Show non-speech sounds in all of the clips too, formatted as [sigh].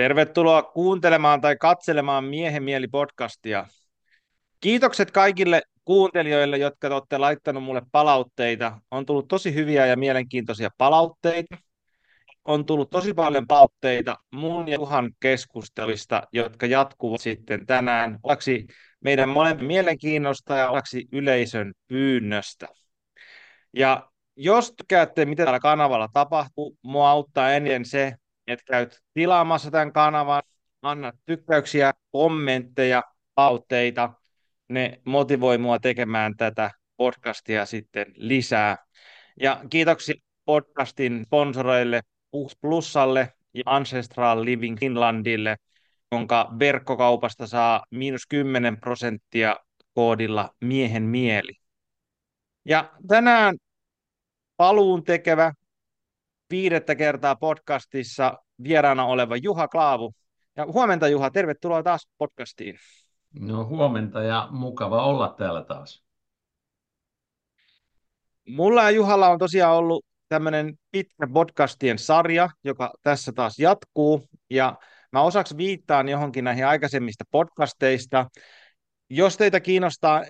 Tervetuloa kuuntelemaan tai katselemaan Miehen mieli podcastia. Kiitokset kaikille kuuntelijoille, jotka olette laittaneet mulle palautteita. On tullut tosi hyviä ja mielenkiintoisia palautteita. On tullut tosi paljon palautteita mun ja Juhan keskustelista, jotka jatkuvat sitten tänään ollaksi meidän molempien mielenkiinnosta ja ollaksi yleisön pyynnöstä. Ja jos tykkäätte, mitä täällä kanavalla tapahtuu, mua auttaa eniten se, että käyt tilaamassa tämän kanavan, annat tykkäyksiä, kommentteja, palautteita. Ne motivoi mua tekemään tätä podcastia sitten lisää. Ja kiitoksia podcastin sponsoreille Plussalle ja Ancestral Living Finlandille, jonka verkkokaupasta saa miinus 10 prosenttia koodilla miehen mieli. Ja tänään paluun tekevä viidettä kertaa podcastissa vieraana oleva Juha Klaavu. Ja huomenta Juha, tervetuloa taas podcastiin. No huomenta ja mukava olla täällä taas. Mulla ja Juhalla on tosiaan ollut tämmöinen pitkä podcastien sarja, joka tässä taas jatkuu. Ja mä osaksi viittaan johonkin näihin aikaisemmista podcasteista. Jos teitä kiinnostaa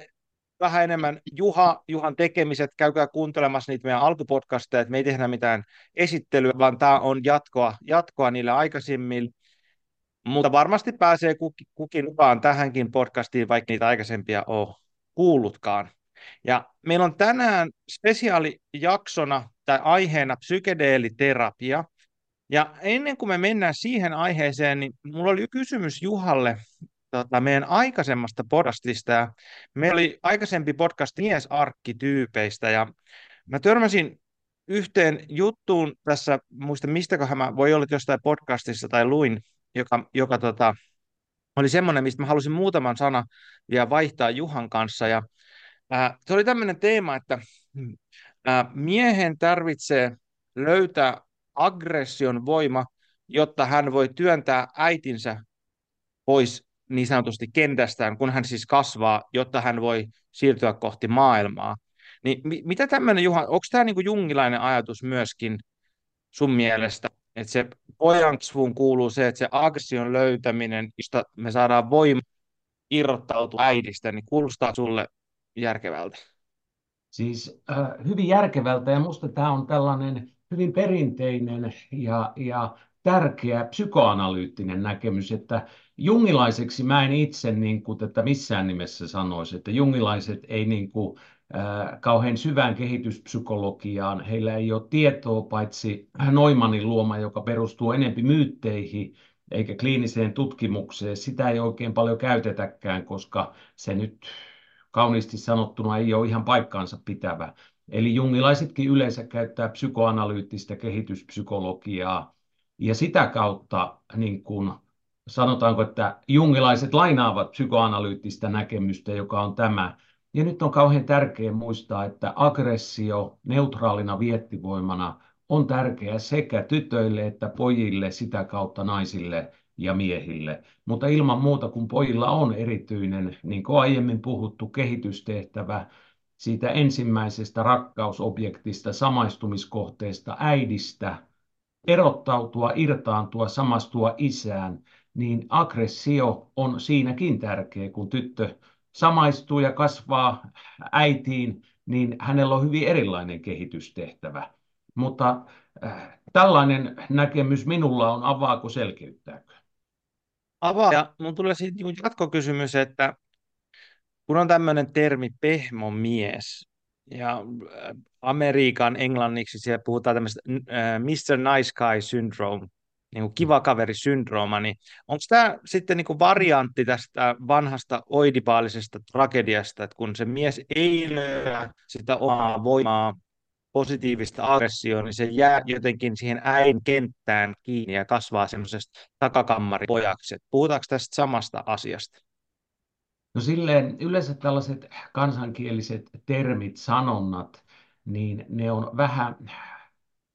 vähän enemmän Juha, Juhan tekemiset, käykää kuuntelemassa niitä meidän alkupodcasteja, että me ei tehdä mitään esittelyä, vaan tämä on jatkoa, jatkoa niille aikaisemmille. Mutta varmasti pääsee kukin, kukin mukaan tähänkin podcastiin, vaikka niitä aikaisempia ole kuullutkaan. Ja meillä on tänään spesiaalijaksona tai aiheena psykedeeliterapia. Ja ennen kuin me mennään siihen aiheeseen, niin minulla oli kysymys Juhalle tota, meidän aikaisemmasta podcastista. meillä oli aikaisempi podcast miesarkkityypeistä ja mä törmäsin yhteen juttuun tässä, muista mistäköhän mä, voi olla jostain podcastissa tai luin, joka, joka tota, oli semmoinen, mistä mä halusin muutaman sana vielä vaihtaa Juhan kanssa. Ja, ää, se oli tämmöinen teema, että ää, miehen tarvitsee löytää aggression voima, jotta hän voi työntää äitinsä pois niin sanotusti kentästään, kun hän siis kasvaa, jotta hän voi siirtyä kohti maailmaa. Niin mi- mitä tämmöinen, Juha, onko tämä niinku jungilainen ajatus myöskin sun mielestä, että se pojan kuuluu se, että se aggression löytäminen, josta me saadaan voima irrottautua äidistä, niin kuulostaa sulle järkevältä? Siis äh, hyvin järkevältä ja musta tämä on tällainen hyvin perinteinen ja, ja tärkeä psykoanalyyttinen näkemys, että jungilaiseksi mä en itse niin kuin, että missään nimessä sanoisi, että jungilaiset ei niin kuin, äh, kauhean syvään kehityspsykologiaan, heillä ei ole tietoa paitsi Noimanin luoma, joka perustuu enempi myytteihin, eikä kliiniseen tutkimukseen. Sitä ei oikein paljon käytetäkään, koska se nyt kauniisti sanottuna ei ole ihan paikkaansa pitävä. Eli jungilaisetkin yleensä käyttää psykoanalyyttistä kehityspsykologiaa, ja sitä kautta niin kuin, sanotaanko, että jungilaiset lainaavat psykoanalyyttistä näkemystä, joka on tämä. Ja nyt on kauhean tärkeää muistaa, että aggressio neutraalina viettivoimana on tärkeä sekä tytöille että pojille, sitä kautta naisille ja miehille. Mutta ilman muuta, kun pojilla on erityinen, niin kuin aiemmin puhuttu, kehitystehtävä siitä ensimmäisestä rakkausobjektista, samaistumiskohteesta, äidistä, erottautua, irtaantua, samastua isään, niin aggressio on siinäkin tärkeä, kun tyttö samaistuu ja kasvaa äitiin, niin hänellä on hyvin erilainen kehitystehtävä. Mutta äh, tällainen näkemys minulla on, avaako selkeyttääkö? Avaa. Ja mun tulee siitä niin jatkokysymys, että kun on tämmöinen termi pehmomies, ja äh, Amerikan englanniksi siellä puhutaan tämmöistä äh, Mr. Nice Guy syndrome, niin kuin kiva kaveri syndrooma, niin onko tämä sitten niin kuin variantti tästä vanhasta oidipaalisesta tragediasta, että kun se mies ei löydä sitä omaa voimaa, positiivista aggressioon, niin se jää jotenkin siihen äin kenttään kiinni ja kasvaa semmoisesta takakammaripojaksi. Puhutaanko tästä samasta asiasta? No silleen yleensä tällaiset kansankieliset termit, sanonnat, niin ne on vähän,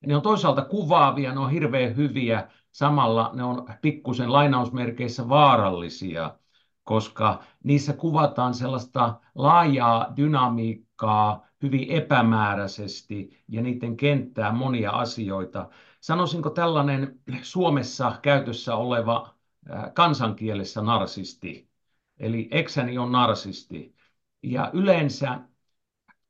ne on toisaalta kuvaavia, ne on hirveän hyviä, samalla ne on pikkusen lainausmerkeissä vaarallisia, koska niissä kuvataan sellaista laajaa dynamiikkaa hyvin epämääräisesti ja niiden kenttää monia asioita. sanoisinko tällainen Suomessa käytössä oleva kansankielessä narsisti. Eli eksäni on narsisti. Ja yleensä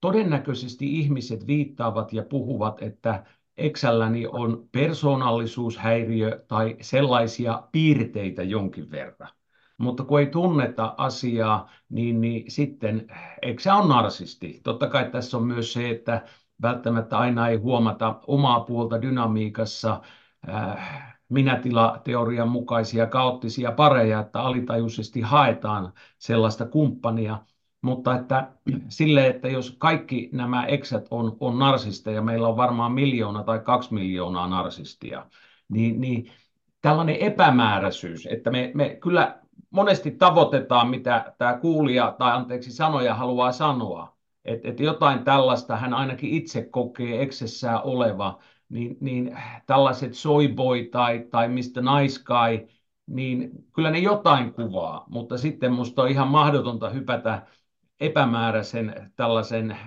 todennäköisesti ihmiset viittaavat ja puhuvat, että eksälläni on persoonallisuushäiriö tai sellaisia piirteitä jonkin verran. Mutta kun ei tunneta asiaa, niin, niin sitten eksä on narsisti. Totta kai tässä on myös se, että välttämättä aina ei huomata omaa puolta dynamiikassa, äh, minätilateorian mukaisia kaoottisia pareja, että alitajuisesti haetaan sellaista kumppania, mutta että [clears throat] sille, että jos kaikki nämä eksät on, on narsisteja, meillä on varmaan miljoona tai kaksi miljoonaa narsistia, niin, niin tällainen epämääräisyys, että me, me kyllä monesti tavoitetaan, mitä tämä kuulija tai anteeksi sanoja haluaa sanoa, että, että jotain tällaista hän ainakin itse kokee eksessään oleva, niin, niin tällaiset soyboy tai, tai mistä guy, niin kyllä ne jotain kuvaa, mutta sitten musta on ihan mahdotonta hypätä epämääräisen tällaisen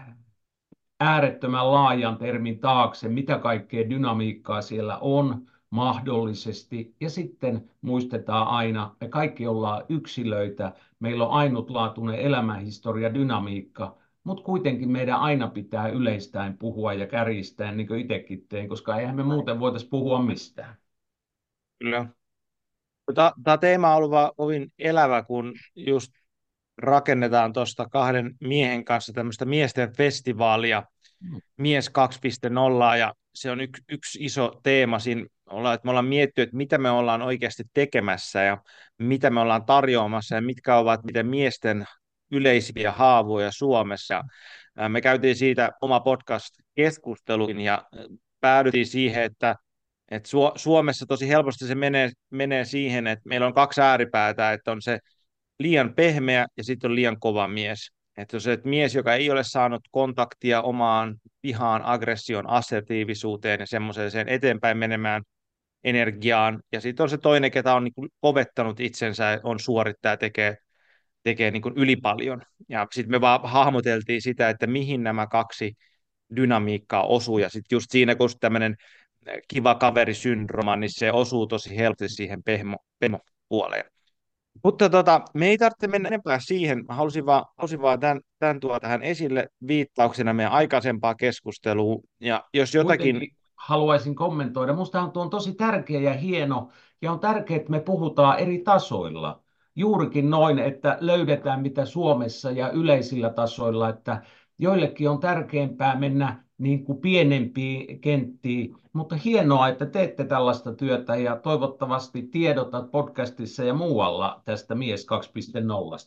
äärettömän laajan termin taakse, mitä kaikkea dynamiikkaa siellä on mahdollisesti. Ja sitten muistetaan aina, me kaikki ollaan yksilöitä, meillä on ainutlaatuinen elämänhistoria, dynamiikka, mutta kuitenkin meidän aina pitää yleistäen puhua ja kärjistää, niin kuin itsekin teen, koska eihän me muuten voitaisiin puhua mistään. Kyllä. Tämä teema on ollut kovin elävä, kun just rakennetaan tuosta kahden miehen kanssa tämmöistä miesten festivaalia, mm. Mies 2.0, ja se on yksi, yksi iso teema siinä, että me ollaan miettinyt, että mitä me ollaan oikeasti tekemässä ja mitä me ollaan tarjoamassa ja mitkä ovat miten miesten yleisimpiä haavoja Suomessa. Me käytiin siitä oma podcast-keskusteluin ja päädyttiin siihen, että, että Suomessa tosi helposti se menee, menee siihen, että meillä on kaksi ääripäätä, että on se liian pehmeä ja sitten on liian kova mies. Että on se mies, joka ei ole saanut kontaktia omaan vihaan, aggression, assertiivisuuteen ja semmoiseen eteenpäin menemään energiaan. Ja sitten on se toinen, ketä on niin kovettanut itsensä, on suorittaja, tekee tekee niin ylipaljon. Ja sitten me vaan hahmoteltiin sitä, että mihin nämä kaksi dynamiikkaa osuu, ja sitten just siinä, kun tämmöinen kiva kaverisyndroma, niin se osuu tosi helposti siihen pehmo, pehmo puoleen. Mutta tota, me ei tarvitse mennä enempää siihen. Mä halusin vaan, halusin vaan tämän, tämän tuoda tähän esille viittauksena meidän aikaisempaa keskusteluun. Ja jos jotakin... Kuitenkin haluaisin kommentoida. Minusta on, on tosi tärkeä ja hieno, ja on tärkeää, että me puhutaan eri tasoilla juurikin noin, että löydetään mitä Suomessa ja yleisillä tasoilla, että joillekin on tärkeämpää mennä niin kuin pienempiin kenttiin, mutta hienoa, että teette tällaista työtä ja toivottavasti tiedotat podcastissa ja muualla tästä Mies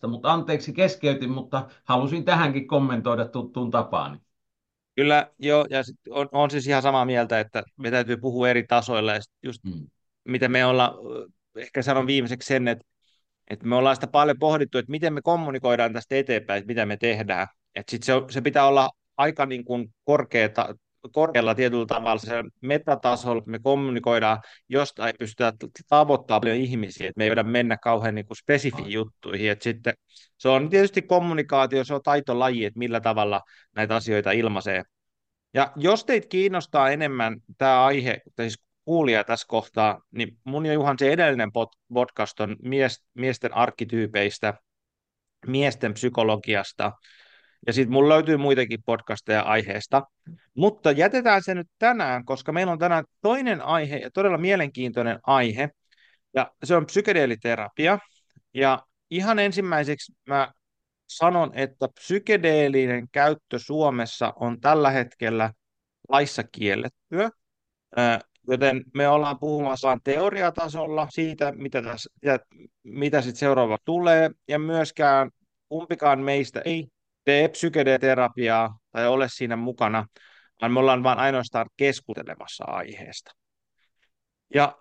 2.0. Mutta anteeksi keskeytin, mutta halusin tähänkin kommentoida tuttuun tapaani. Kyllä, joo, ja on, on siis ihan samaa mieltä, että me täytyy puhua eri tasoilla, ja just hmm. mitä me ollaan, ehkä sanon viimeiseksi sen, että et me ollaan sitä paljon pohdittu, että miten me kommunikoidaan tästä eteenpäin, että mitä me tehdään. Et sit se, se pitää olla aika niin kuin korkeata, korkealla tietyllä tavalla se metatasolla, me kommunikoidaan, josta ei pystytä tavoittamaan paljon ihmisiä, että me ei voida mennä kauhean niin kuin spesifiin juttuihin. Et sitten se on tietysti kommunikaatio, se on taitolaji, että millä tavalla näitä asioita ilmaisee. Ja jos teitä kiinnostaa enemmän tämä aihe, siis kuulija tässä kohtaa, niin mun ja Juhan se edellinen podcast on mies, miesten arkkityypeistä, miesten psykologiasta, ja sitten mulla löytyy muitakin podcasteja aiheesta. Mutta jätetään se nyt tänään, koska meillä on tänään toinen aihe ja todella mielenkiintoinen aihe, ja se on psykedeeliterapia. Ja ihan ensimmäiseksi mä sanon, että psykedeelinen käyttö Suomessa on tällä hetkellä laissa kiellettyä. Joten me ollaan puhumassa vain teoriatasolla siitä, mitä, tässä, ja mitä sitten seuraava tulee, ja myöskään kumpikaan meistä ei tee psykedeterapiaa tai ole siinä mukana, vaan me ollaan vain ainoastaan keskustelemassa aiheesta. Ja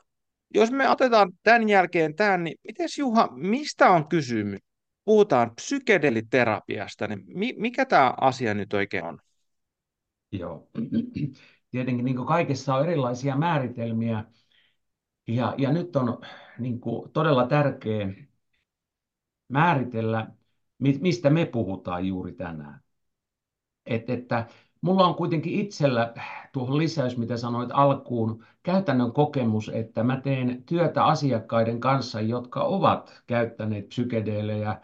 jos me otetaan tämän jälkeen tämän, niin miten Juha, mistä on kysymys? Puhutaan psykedeliterapiasta, niin mikä tämä asia nyt oikein on? Joo, tietenkin niin kaikessa on erilaisia määritelmiä. Ja, ja nyt on niin kuin todella tärkeää määritellä, mistä me puhutaan juuri tänään. Et, että mulla on kuitenkin itsellä tuohon lisäys, mitä sanoit alkuun, käytännön kokemus, että mä teen työtä asiakkaiden kanssa, jotka ovat käyttäneet psykedeelejä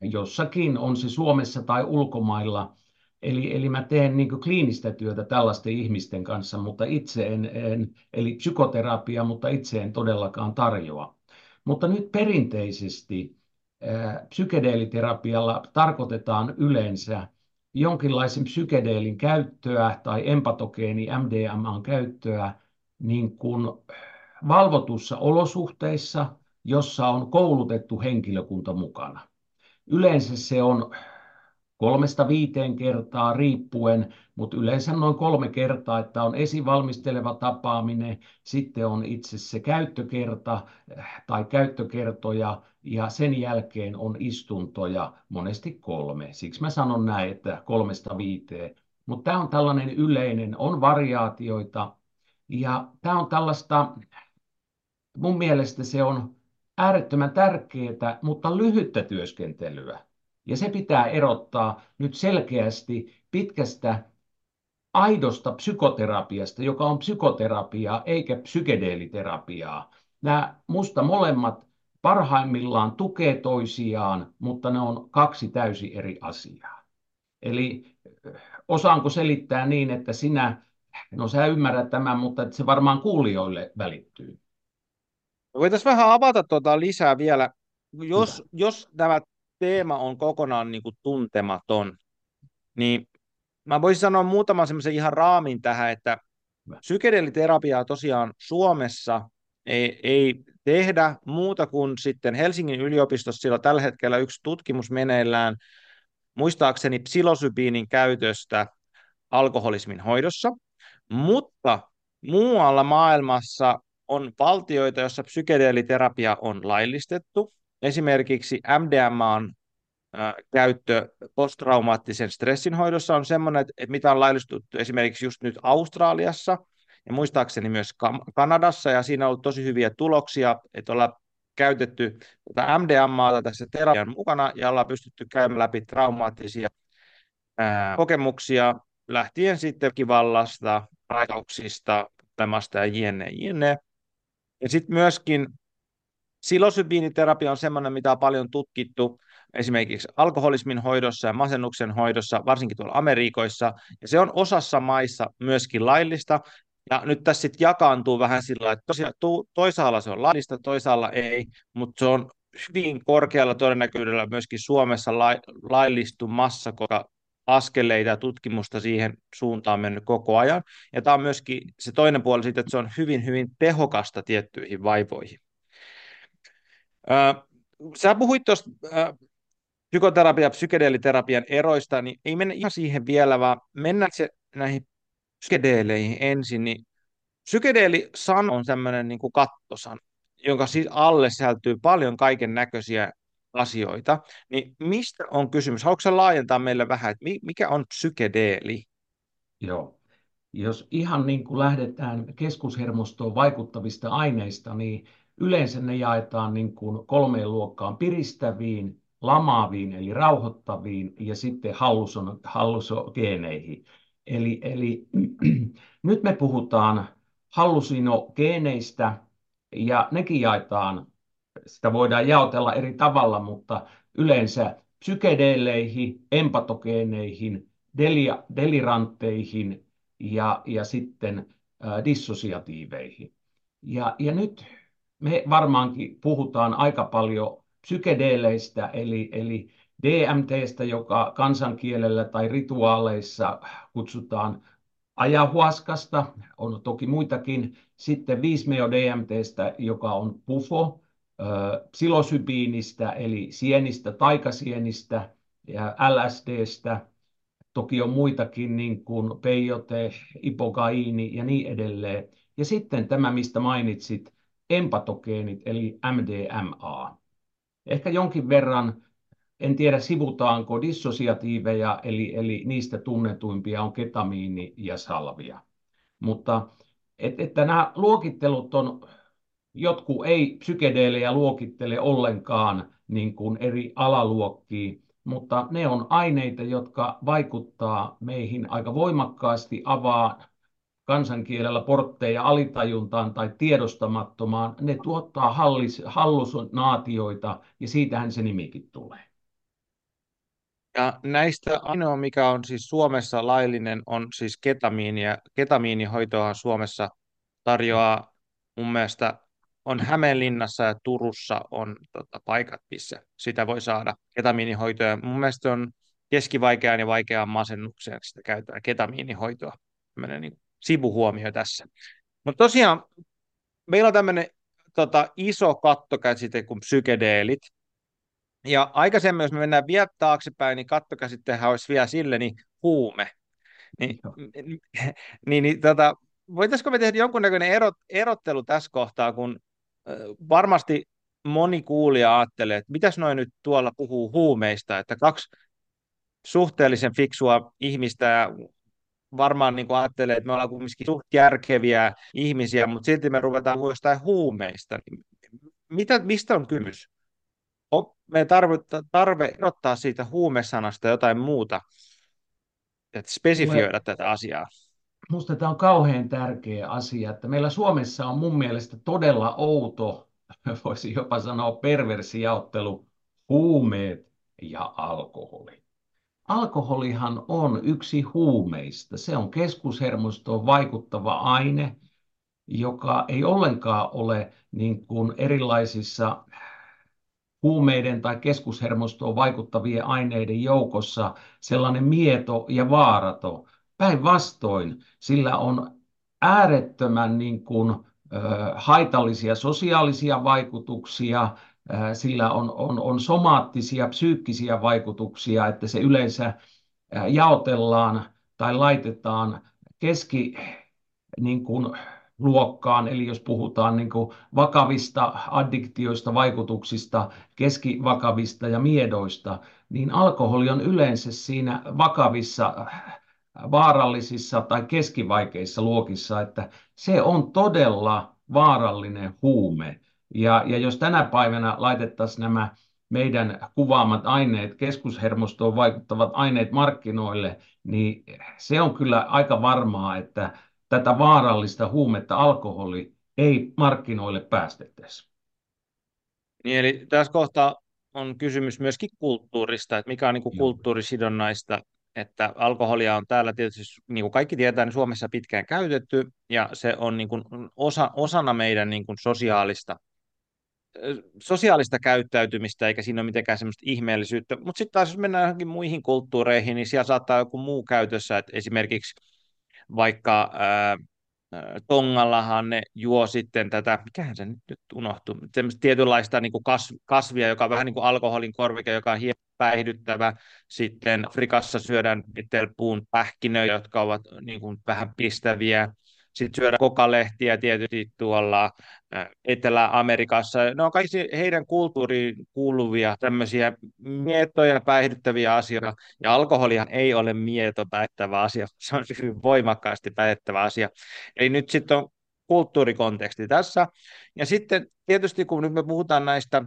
jossakin, on se Suomessa tai ulkomailla. Eli, eli mä teen niin kliinistä työtä tällaisten ihmisten kanssa, mutta itse en, en, eli psykoterapia, mutta itse en todellakaan tarjoa. Mutta nyt perinteisesti psykedeeliterapialla tarkoitetaan yleensä jonkinlaisen psykedeelin käyttöä tai empatogeeni MDMAn käyttöä niin kuin valvotussa olosuhteissa, jossa on koulutettu henkilökunta mukana. Yleensä se on kolmesta viiteen kertaa riippuen, mutta yleensä noin kolme kertaa, että on esivalmisteleva tapaaminen, sitten on itse se käyttökerta tai käyttökertoja ja sen jälkeen on istuntoja monesti kolme. Siksi mä sanon näin, että kolmesta viiteen. Mutta tämä on tällainen yleinen, on variaatioita ja tämä on tällaista, mun mielestä se on äärettömän tärkeää, mutta lyhyttä työskentelyä. Ja se pitää erottaa nyt selkeästi pitkästä aidosta psykoterapiasta, joka on psykoterapiaa eikä psykedeeliterapiaa. Nämä musta molemmat parhaimmillaan tukee toisiaan, mutta ne on kaksi täysin eri asiaa. Eli osaanko selittää niin, että sinä, no sä ymmärrät tämän, mutta että se varmaan kuulijoille välittyy. Voitaisiin vähän avata tuota lisää vielä. Jos, jos tämä teema on kokonaan niin kuin tuntematon, niin mä voisin sanoa muutaman semmoisen ihan raamin tähän, että psykedeliterapiaa tosiaan Suomessa ei, ei tehdä muuta kuin sitten Helsingin yliopistossa, sillä tällä hetkellä yksi tutkimus meneillään, muistaakseni psilosybiinin käytöstä alkoholismin hoidossa, mutta muualla maailmassa on valtioita, joissa psykedeeliterapia on laillistettu, Esimerkiksi MDMAn käyttö posttraumaattisen stressin hoidossa on sellainen, että mitä on laillistettu esimerkiksi just nyt Australiassa ja muistaakseni myös Kanadassa, ja siinä on ollut tosi hyviä tuloksia, että ollaan käytetty tätä MDMAta tässä terapian mukana, ja ollaan pystytty käymään läpi traumaattisia kokemuksia, lähtien sitten kivallasta, raikauksista, tämästä ja jne, jne. Ja sitten myöskin Silosybiiniterapia on sellainen, mitä on paljon tutkittu esimerkiksi alkoholismin hoidossa ja masennuksen hoidossa, varsinkin tuolla Amerikoissa, ja se on osassa maissa myöskin laillista, ja nyt tässä sitten jakaantuu vähän sillä että tosiaan toisaalla se on laillista, toisaalla ei, mutta se on hyvin korkealla todennäköisyydellä myöskin Suomessa la, laillistumassa, koska askeleita ja tutkimusta siihen suuntaan mennyt koko ajan. Ja tämä on myöskin se toinen puoli siitä, että se on hyvin, hyvin tehokasta tiettyihin vaivoihin. Sä puhuit tuosta psykoterapia- ja psykedeeliterapian eroista, niin ei mennä ihan siihen vielä, vaan mennään se näihin psykedeeleihin ensin. Niin psykedeeli-sana on tämmöinen niin kattosan, jonka siis alle sisältyy paljon kaiken näköisiä asioita. Niin mistä on kysymys? Haluatko laajentaa meille vähän, että mikä on psykedeeli? Joo. Jos ihan niin kuin lähdetään keskushermostoon vaikuttavista aineista, niin Yleensä ne jaetaan niin kuin kolmeen luokkaan piristäviin, lamaaviin eli rauhoittaviin ja sitten hallusogeeneihin. Eli, eli [clears throat] nyt me puhutaan hallusinogeeneistä ja nekin jaetaan, sitä voidaan jaotella eri tavalla, mutta yleensä psykedeeleihin, empatogeeneihin, delia, delirantteihin ja, ja sitten äh, dissosiatiiveihin. Ja, ja nyt me varmaankin puhutaan aika paljon psykedeeleistä, eli, eli DMTstä, joka kansankielellä tai rituaaleissa kutsutaan ajahuaskasta, on toki muitakin, sitten 5-meo-DMTstä, joka on pufo, psilosybiinistä, eli sienistä, taikasienistä ja LSDstä, toki on muitakin, niin kuin peyote, ipokaiini ja niin edelleen. Ja sitten tämä, mistä mainitsit, empatogeenit eli MDMA. Ehkä jonkin verran, en tiedä sivutaanko dissosiatiiveja, eli, eli niistä tunnetuimpia on ketamiini ja salvia. Mutta et, että nämä luokittelut on, jotkut ei psykedeelejä luokittele ollenkaan niin kuin eri alaluokkiin, mutta ne on aineita, jotka vaikuttaa meihin aika voimakkaasti, avaa kansankielellä portteja alitajuntaan tai tiedostamattomaan. Ne tuottaa hallis, hallusinaatioita ja siitähän se nimikin tulee. Ja näistä ainoa, mikä on siis Suomessa laillinen, on siis ketamiini. Ja ketamiinihoitoa Suomessa tarjoaa mun mielestä on Hämeenlinnassa ja Turussa on tota, paikat, missä sitä voi saada ketamiinihoitoja. Mun mielestä on keskivaikeaan ja vaikeaan masennukseen sitä käytetään ketamiinihoitoa. Tämmöinen niin sivuhuomio tässä. Mutta tosiaan meillä on tämmöinen tota, iso kattokäsite kuin psykedeelit. Ja aikaisemmin, jos me mennään vielä taaksepäin, niin kattokäsittehän olisi vielä sille, niin huume. Niin, [laughs] niin, niin tota, voitaisiko me tehdä jonkunnäköinen erot, erottelu tässä kohtaa, kun varmasti moni kuulija ajattelee, että mitäs noin nyt tuolla puhuu huumeista, että kaksi suhteellisen fiksua ihmistä ja varmaan niin ajattelee, että me ollaan kuitenkin suht järkeviä ihmisiä, mutta silti me ruvetaan jostain huumeista. Mitä, mistä on kysymys? Me tarve, tarve erottaa siitä huumesanasta jotain muuta, että spesifioida tätä asiaa. Minusta tämä on kauhean tärkeä asia, että meillä Suomessa on mun mielestä todella outo, [laughs] voisi jopa sanoa perversijaottelu, huumeet ja alkoholi. Alkoholihan on yksi huumeista. Se on keskushermostoon vaikuttava aine, joka ei ollenkaan ole niin kuin erilaisissa huumeiden tai keskushermostoon vaikuttavien aineiden joukossa sellainen mieto ja vaarato. Päinvastoin sillä on äärettömän niin kuin, haitallisia sosiaalisia vaikutuksia, sillä on, on, on somaattisia, psyykkisiä vaikutuksia, että se yleensä jaotellaan tai laitetaan keski niin kuin, luokkaan, eli jos puhutaan niin kuin vakavista addiktioista, vaikutuksista, keskivakavista ja miedoista, niin alkoholi on yleensä siinä vakavissa vaarallisissa tai keskivaikeissa luokissa, että se on todella vaarallinen huume. Ja, ja jos tänä päivänä laitettaisiin nämä meidän kuvaamat aineet, keskushermostoon vaikuttavat aineet markkinoille, niin se on kyllä aika varmaa, että tätä vaarallista huumetta alkoholi ei markkinoille päästettäisi. Niin, eli tässä kohtaa on kysymys myöskin kulttuurista, että mikä on niin kuin kulttuurisidonnaista että alkoholia on täällä tietysti, niin kuin kaikki tietää, niin Suomessa pitkään käytetty, ja se on niin kuin osa, osana meidän niin kuin sosiaalista, sosiaalista käyttäytymistä, eikä siinä ole mitenkään semmoista ihmeellisyyttä. Mutta sitten taas jos mennään johonkin muihin kulttuureihin, niin siellä saattaa joku muu käytössä, että esimerkiksi vaikka ää, Tongallahan ne juo sitten tätä, mikähän se nyt, nyt unohtui, semmoista tietynlaista niin kuin kasvia, joka on vähän niin kuin alkoholin korvike, joka on hieman päihdyttävä. Sitten Afrikassa syödään puun pähkinöjä, jotka ovat niin kuin vähän pistäviä. Sitten syödään kokalehtiä tietysti tuolla Etelä-Amerikassa. Ne on kaikki heidän kulttuuriin kuuluvia tämmöisiä mietoja päihdyttäviä asioita. Ja alkoholihan ei ole mieto päihdyttävä asia, se on hyvin voimakkaasti päihdyttävä asia. Eli nyt sitten on kulttuurikonteksti tässä. Ja sitten tietysti kun nyt me puhutaan näistä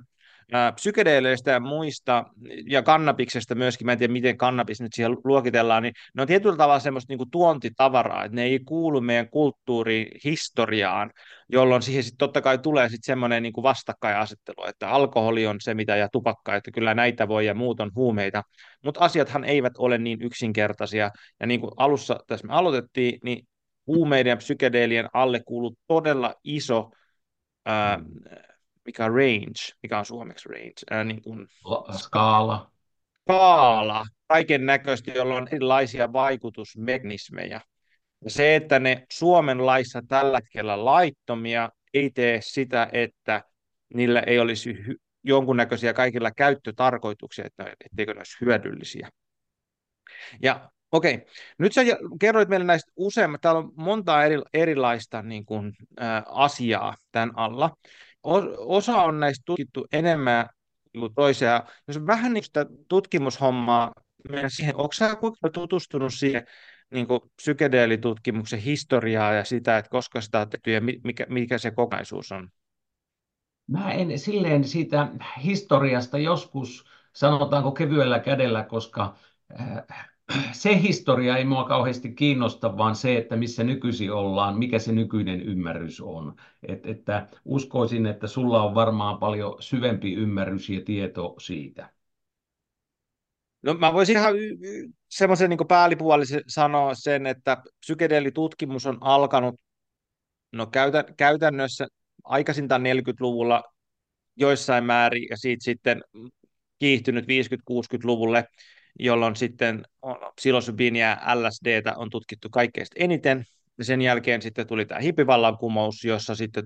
psykedeeleistä ja muista, ja kannabiksesta myöskin, mä en tiedä miten kannabis nyt siihen luokitellaan, niin ne on tietyllä tavalla semmoista niin kuin tuontitavaraa, että ne ei kuulu meidän kulttuurihistoriaan, jolloin siihen sitten totta kai tulee sitten semmoinen niin vastakkainasettelu, että alkoholi on se mitä ja tupakka, että kyllä näitä voi ja muut on huumeita, mutta asiathan eivät ole niin yksinkertaisia, ja niin kuin alussa tässä me aloitettiin, niin huumeiden ja psykedeelien alle kuuluu todella iso ää, mikä on range, mikä on suomeksi range, ää, niin kuin, skaala. Skaala, kaiken näköisesti, jolla on erilaisia vaikutusmekanismeja. Ja se, että ne Suomen laissa tällä hetkellä laittomia, ei tee sitä, että niillä ei olisi hy- jonkunnäköisiä kaikilla käyttötarkoituksia, että etteikö ne olisi hyödyllisiä. Ja okei, okay. nyt sä kerroit meille näistä useammat, täällä on monta eri, erilaista niin kuin, ä, asiaa tämän alla osa on näistä tutkittu enemmän kuin toisia. Jos vähän sitä tutkimushommaa mennä siihen, onko sä kuinka tutustunut siihen niin kuin psykedeelitutkimuksen historiaa ja sitä, että koska sitä on tehty ja mikä, mikä se kokonaisuus on? Mä en silleen siitä historiasta joskus sanotaanko kevyellä kädellä, koska se historia ei mua kauheasti kiinnosta, vaan se, että missä nykyisin ollaan, mikä se nykyinen ymmärrys on. Et, että uskoisin, että sulla on varmaan paljon syvempi ymmärrys ja tieto siitä. No mä voisin ihan semmoisen niin päällipuolisen sanoa sen, että psykedeelitutkimus on alkanut no käytä, käytännössä aikaisintaan 40-luvulla joissain määrin ja siitä sitten kiihtynyt 50-60-luvulle, jolloin sitten psilosybiiniä LSDtä on tutkittu kaikkein eniten. Ja sen jälkeen sitten tuli tämä hippivallankumous, jossa sitten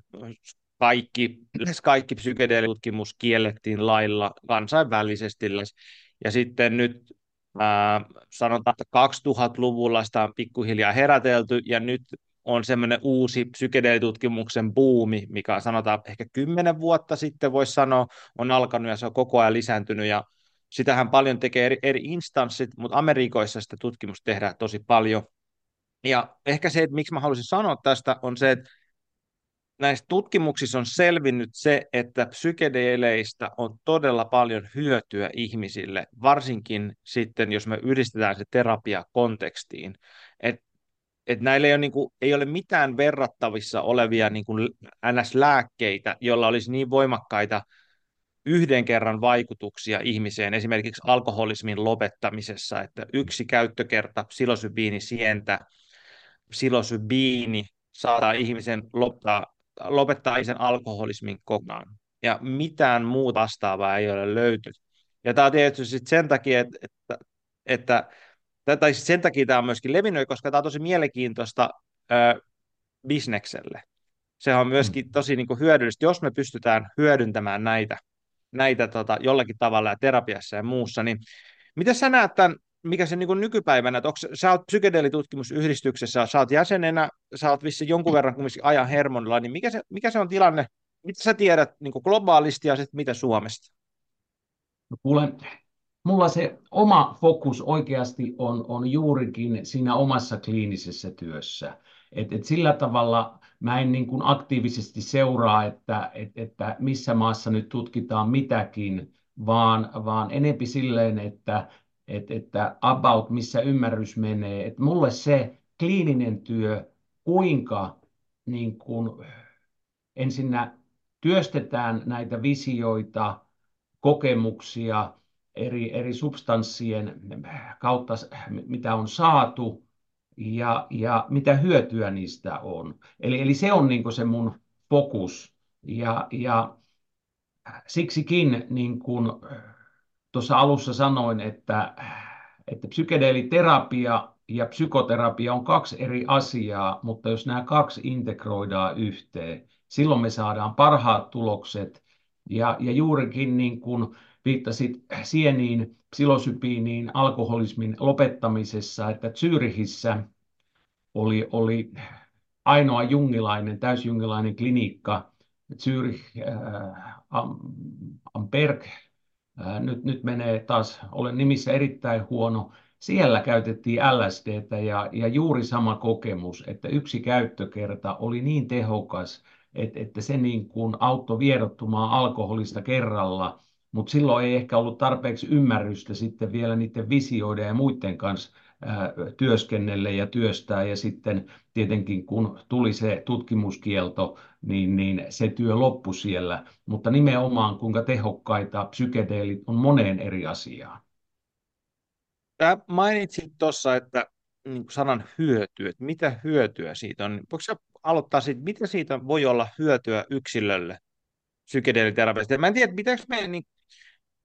kaikki, lähes kaikki psykedeelitutkimus kiellettiin lailla kansainvälisesti. Ja sitten nyt ää, sanotaan, että 2000-luvulla sitä on pikkuhiljaa herätelty, ja nyt on semmoinen uusi psykedeelitutkimuksen buumi, mikä sanotaan ehkä kymmenen vuotta sitten voisi sanoa, on alkanut ja se on koko ajan lisääntynyt, ja sitähän paljon tekee eri, eri instanssit, mutta Amerikoissa sitä tutkimusta tehdään tosi paljon. Ja ehkä se, että miksi mä haluaisin sanoa tästä, on se, että näissä tutkimuksissa on selvinnyt se, että psykedeleistä on todella paljon hyötyä ihmisille, varsinkin sitten, jos me yhdistetään se terapia kontekstiin. Et, et näillä ei ole, niin kuin, ei ole mitään verrattavissa olevia niin kuin NS-lääkkeitä, joilla olisi niin voimakkaita yhden kerran vaikutuksia ihmiseen, esimerkiksi alkoholismin lopettamisessa, että yksi käyttökerta psilosybiinisientä, psilosybiini saadaan ihmisen lopettaa lopettaa sen alkoholismin kokonaan. Ja mitään muuta vastaavaa ei ole löytynyt. Ja tämä on tietysti sen takia, että, että, että tai sen takia tämä on myöskin levinnyt, koska tämä on tosi mielenkiintoista ö, bisnekselle. Se on myöskin mm. tosi niin kuin, hyödyllistä, jos me pystytään hyödyntämään näitä, näitä tota, jollakin tavalla ja terapiassa ja muussa, niin miten sä näet tämän mikä se niin nykypäivänä, että onko, sä oot psykedeelitutkimusyhdistyksessä, sä oot jäsenenä, sä oot vissi jonkun verran kumminkin ajan hermonilla, niin mikä se, mikä se on tilanne, mitä sä tiedät niin globaalisti ja sitten mitä Suomesta? No kuule, mulla se oma fokus oikeasti on, on juurikin siinä omassa kliinisessä työssä. Et, et sillä tavalla mä en niin kuin aktiivisesti seuraa, että, et, että missä maassa nyt tutkitaan mitäkin, vaan, vaan enempi silleen, että että, että about missä ymmärrys menee. Että mulle se kliininen työ, kuinka niin kuin ensinnä työstetään näitä visioita, kokemuksia eri, eri substanssien kautta, mitä on saatu, ja, ja mitä hyötyä niistä on. Eli, eli se on niin se mun fokus. Ja, ja siksikin niin kuin tuossa alussa sanoin, että, että psykedeeliterapia ja psykoterapia on kaksi eri asiaa, mutta jos nämä kaksi integroidaan yhteen, silloin me saadaan parhaat tulokset. Ja, ja juurikin niin kuin viittasit sieniin, psilosypiiniin, alkoholismin lopettamisessa, että Zyrihissä oli, oli ainoa jungilainen, täysjungilainen klinikka, Zürich äh, am, am Berg, nyt, nyt menee taas, olen nimissä erittäin huono. Siellä käytettiin LSDtä ja, ja juuri sama kokemus, että yksi käyttökerta oli niin tehokas, että, että se niin kuin auttoi viedottumaan alkoholista kerralla, mutta silloin ei ehkä ollut tarpeeksi ymmärrystä sitten vielä niiden visioiden ja muiden kanssa työskennelle ja työstää. Ja sitten tietenkin kun tuli se tutkimuskielto, niin, niin se työ loppui siellä. Mutta nimenomaan kuinka tehokkaita psykedeelit on moneen eri asiaan. Tämä mainitsit tuossa, että niin sanan hyöty, että mitä hyötyä siitä on. Voiko sä aloittaa siitä, mitä siitä voi olla hyötyä yksilölle psykedeeliterapiasta? Mä en tiedä, pitääkö meidän niin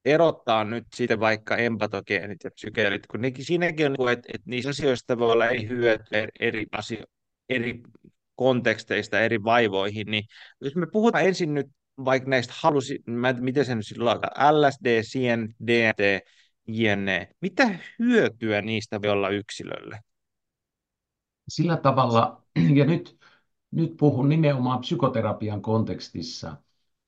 erottaa nyt siitä vaikka empatogeenit ja psykeelit, kun nekin, siinäkin on, niin että, että niissä asioista voi olla eri hyötyä eri, asio, eri konteksteista, eri vaivoihin, niin jos me puhutaan ensin nyt vaikka näistä halusi, mä en, miten se nyt silloin LSD, CN, DT, JNE, mitä hyötyä niistä voi olla yksilölle? Sillä tavalla, [clears throat] ja nyt, nyt puhun nimenomaan psykoterapian kontekstissa,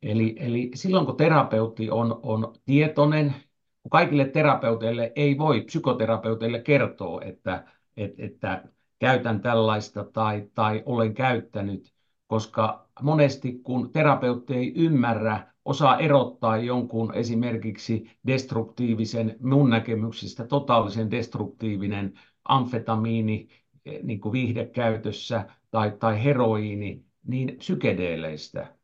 Eli, eli silloin kun terapeutti on, on tietoinen, kun kaikille terapeuteille ei voi psykoterapeuteille kertoa, että, että, että käytän tällaista tai, tai olen käyttänyt, koska monesti kun terapeutti ei ymmärrä osaa erottaa jonkun esimerkiksi destruktiivisen, mun näkemyksistä totaalisen destruktiivinen amfetamiini niin kuin viihdekäytössä tai, tai heroiini, niin psykedeeleistä.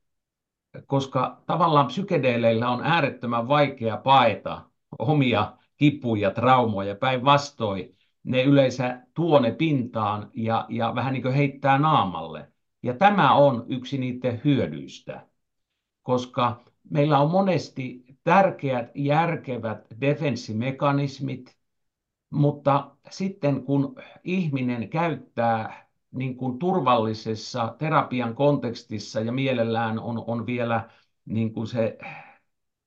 Koska tavallaan psykedeeleillä on äärettömän vaikea paeta omia kipuja, traumoja. Päinvastoin ne yleensä tuo ne pintaan ja, ja vähän niin kuin heittää naamalle. Ja tämä on yksi niiden hyödyistä, koska meillä on monesti tärkeät, järkevät defenssimekanismit, mutta sitten kun ihminen käyttää niin kuin turvallisessa terapian kontekstissa ja mielellään on, on vielä niin kuin se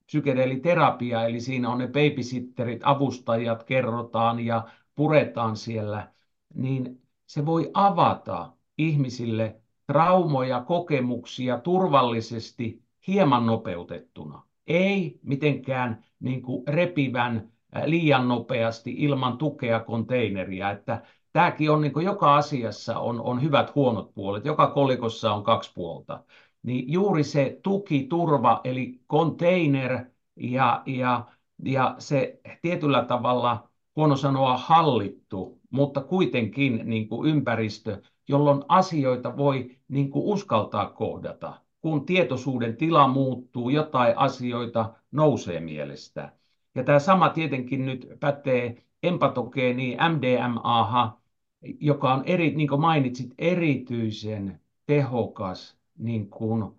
psykedeeliterapia, eli siinä on ne babysitterit, avustajat, kerrotaan ja puretaan siellä, niin se voi avata ihmisille traumoja, kokemuksia turvallisesti hieman nopeutettuna. Ei mitenkään niin kuin repivän liian nopeasti ilman tukea konteineria, että tämäkin on niin kuin joka asiassa on, on hyvät huonot puolet, joka kolikossa on kaksi puolta. Niin juuri se tuki, turva, eli container ja, ja, ja se tietyllä tavalla, huono sanoa hallittu, mutta kuitenkin niin kuin ympäristö, jolloin asioita voi niin kuin uskaltaa kohdata. Kun tietoisuuden tila muuttuu, jotain asioita nousee mielestä. Ja tämä sama tietenkin nyt pätee empatogeeniin, MDMA, joka on eri, niin kuin mainitsit, erityisen tehokas niin kuin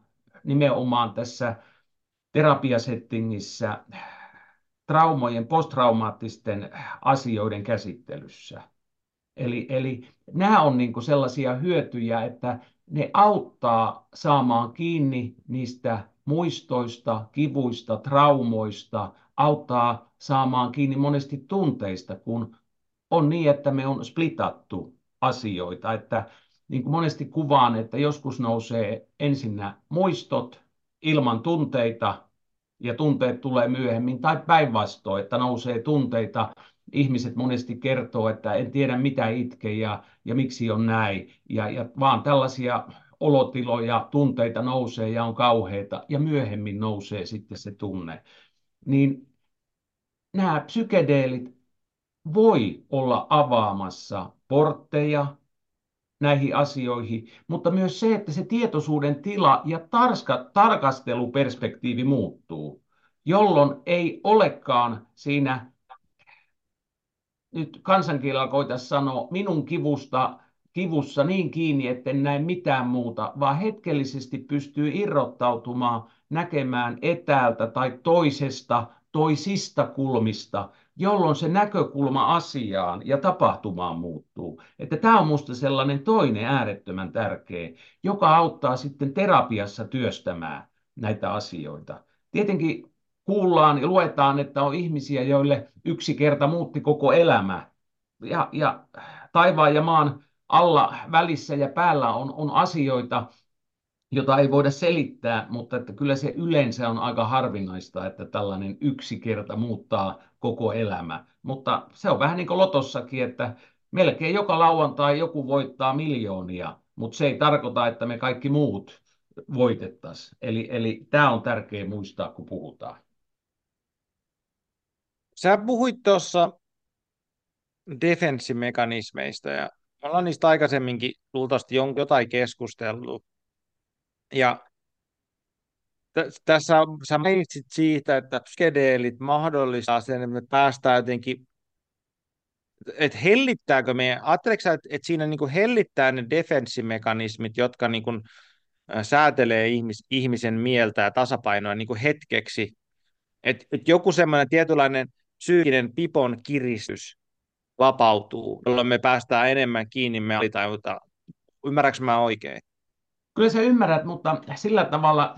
nimenomaan tässä terapiasettingissä traumojen, posttraumaattisten asioiden käsittelyssä. Eli, eli nämä on niin sellaisia hyötyjä, että ne auttaa saamaan kiinni niistä muistoista, kivuista, traumoista, auttaa saamaan kiinni monesti tunteista, kun on niin, että me on splitattu asioita, että niin kuin monesti kuvaan, että joskus nousee ensinnä muistot ilman tunteita ja tunteet tulee myöhemmin, tai päinvastoin, että nousee tunteita. Ihmiset monesti kertoo, että en tiedä mitä itke ja, ja miksi on näin, ja, ja vaan tällaisia olotiloja, tunteita nousee ja on kauheita, ja myöhemmin nousee sitten se tunne. Niin nämä psykedeelit voi olla avaamassa portteja näihin asioihin, mutta myös se, että se tietoisuuden tila ja tarska, tarkasteluperspektiivi muuttuu, jolloin ei olekaan siinä, nyt kansankielellä koitaisiin sanoa, minun kivusta kivussa niin kiinni, etten näe mitään muuta, vaan hetkellisesti pystyy irrottautumaan, näkemään etäältä tai toisesta, toisista kulmista, jolloin se näkökulma asiaan ja tapahtumaan muuttuu. Että tämä on minusta sellainen toinen äärettömän tärkeä, joka auttaa sitten terapiassa työstämään näitä asioita. Tietenkin kuullaan ja luetaan, että on ihmisiä, joille yksi kerta muutti koko elämä. Ja, ja taivaan ja maan alla välissä ja päällä on, on asioita, jota ei voida selittää, mutta että kyllä se yleensä on aika harvinaista, että tällainen yksi kerta muuttaa koko elämä. Mutta se on vähän niin kuin lotossakin, että melkein joka lauantai joku voittaa miljoonia, mutta se ei tarkoita, että me kaikki muut voitettaisiin. Eli, eli tämä on tärkeä muistaa, kun puhutaan. Sä puhuit tuossa defenssimekanismeista ja me ollaan niistä aikaisemminkin luultavasti jotain keskustellut. Ja tässä sä mainitsit siitä, että psykedeelit mahdollistaa sen, että me päästään jotenkin, että hellittääkö me, ajatteleeko että, että siinä niin kuin hellittää ne defenssimekanismit, jotka niin kuin säätelee ihmis, ihmisen mieltä ja tasapainoa niin kuin hetkeksi, että, että joku semmoinen tietynlainen psyykkinen pipon kiristys vapautuu, jolloin me päästään enemmän kiinni me alitajuta. Ymmärrätkö mä oikein? Kyllä sä ymmärrät, mutta sillä tavalla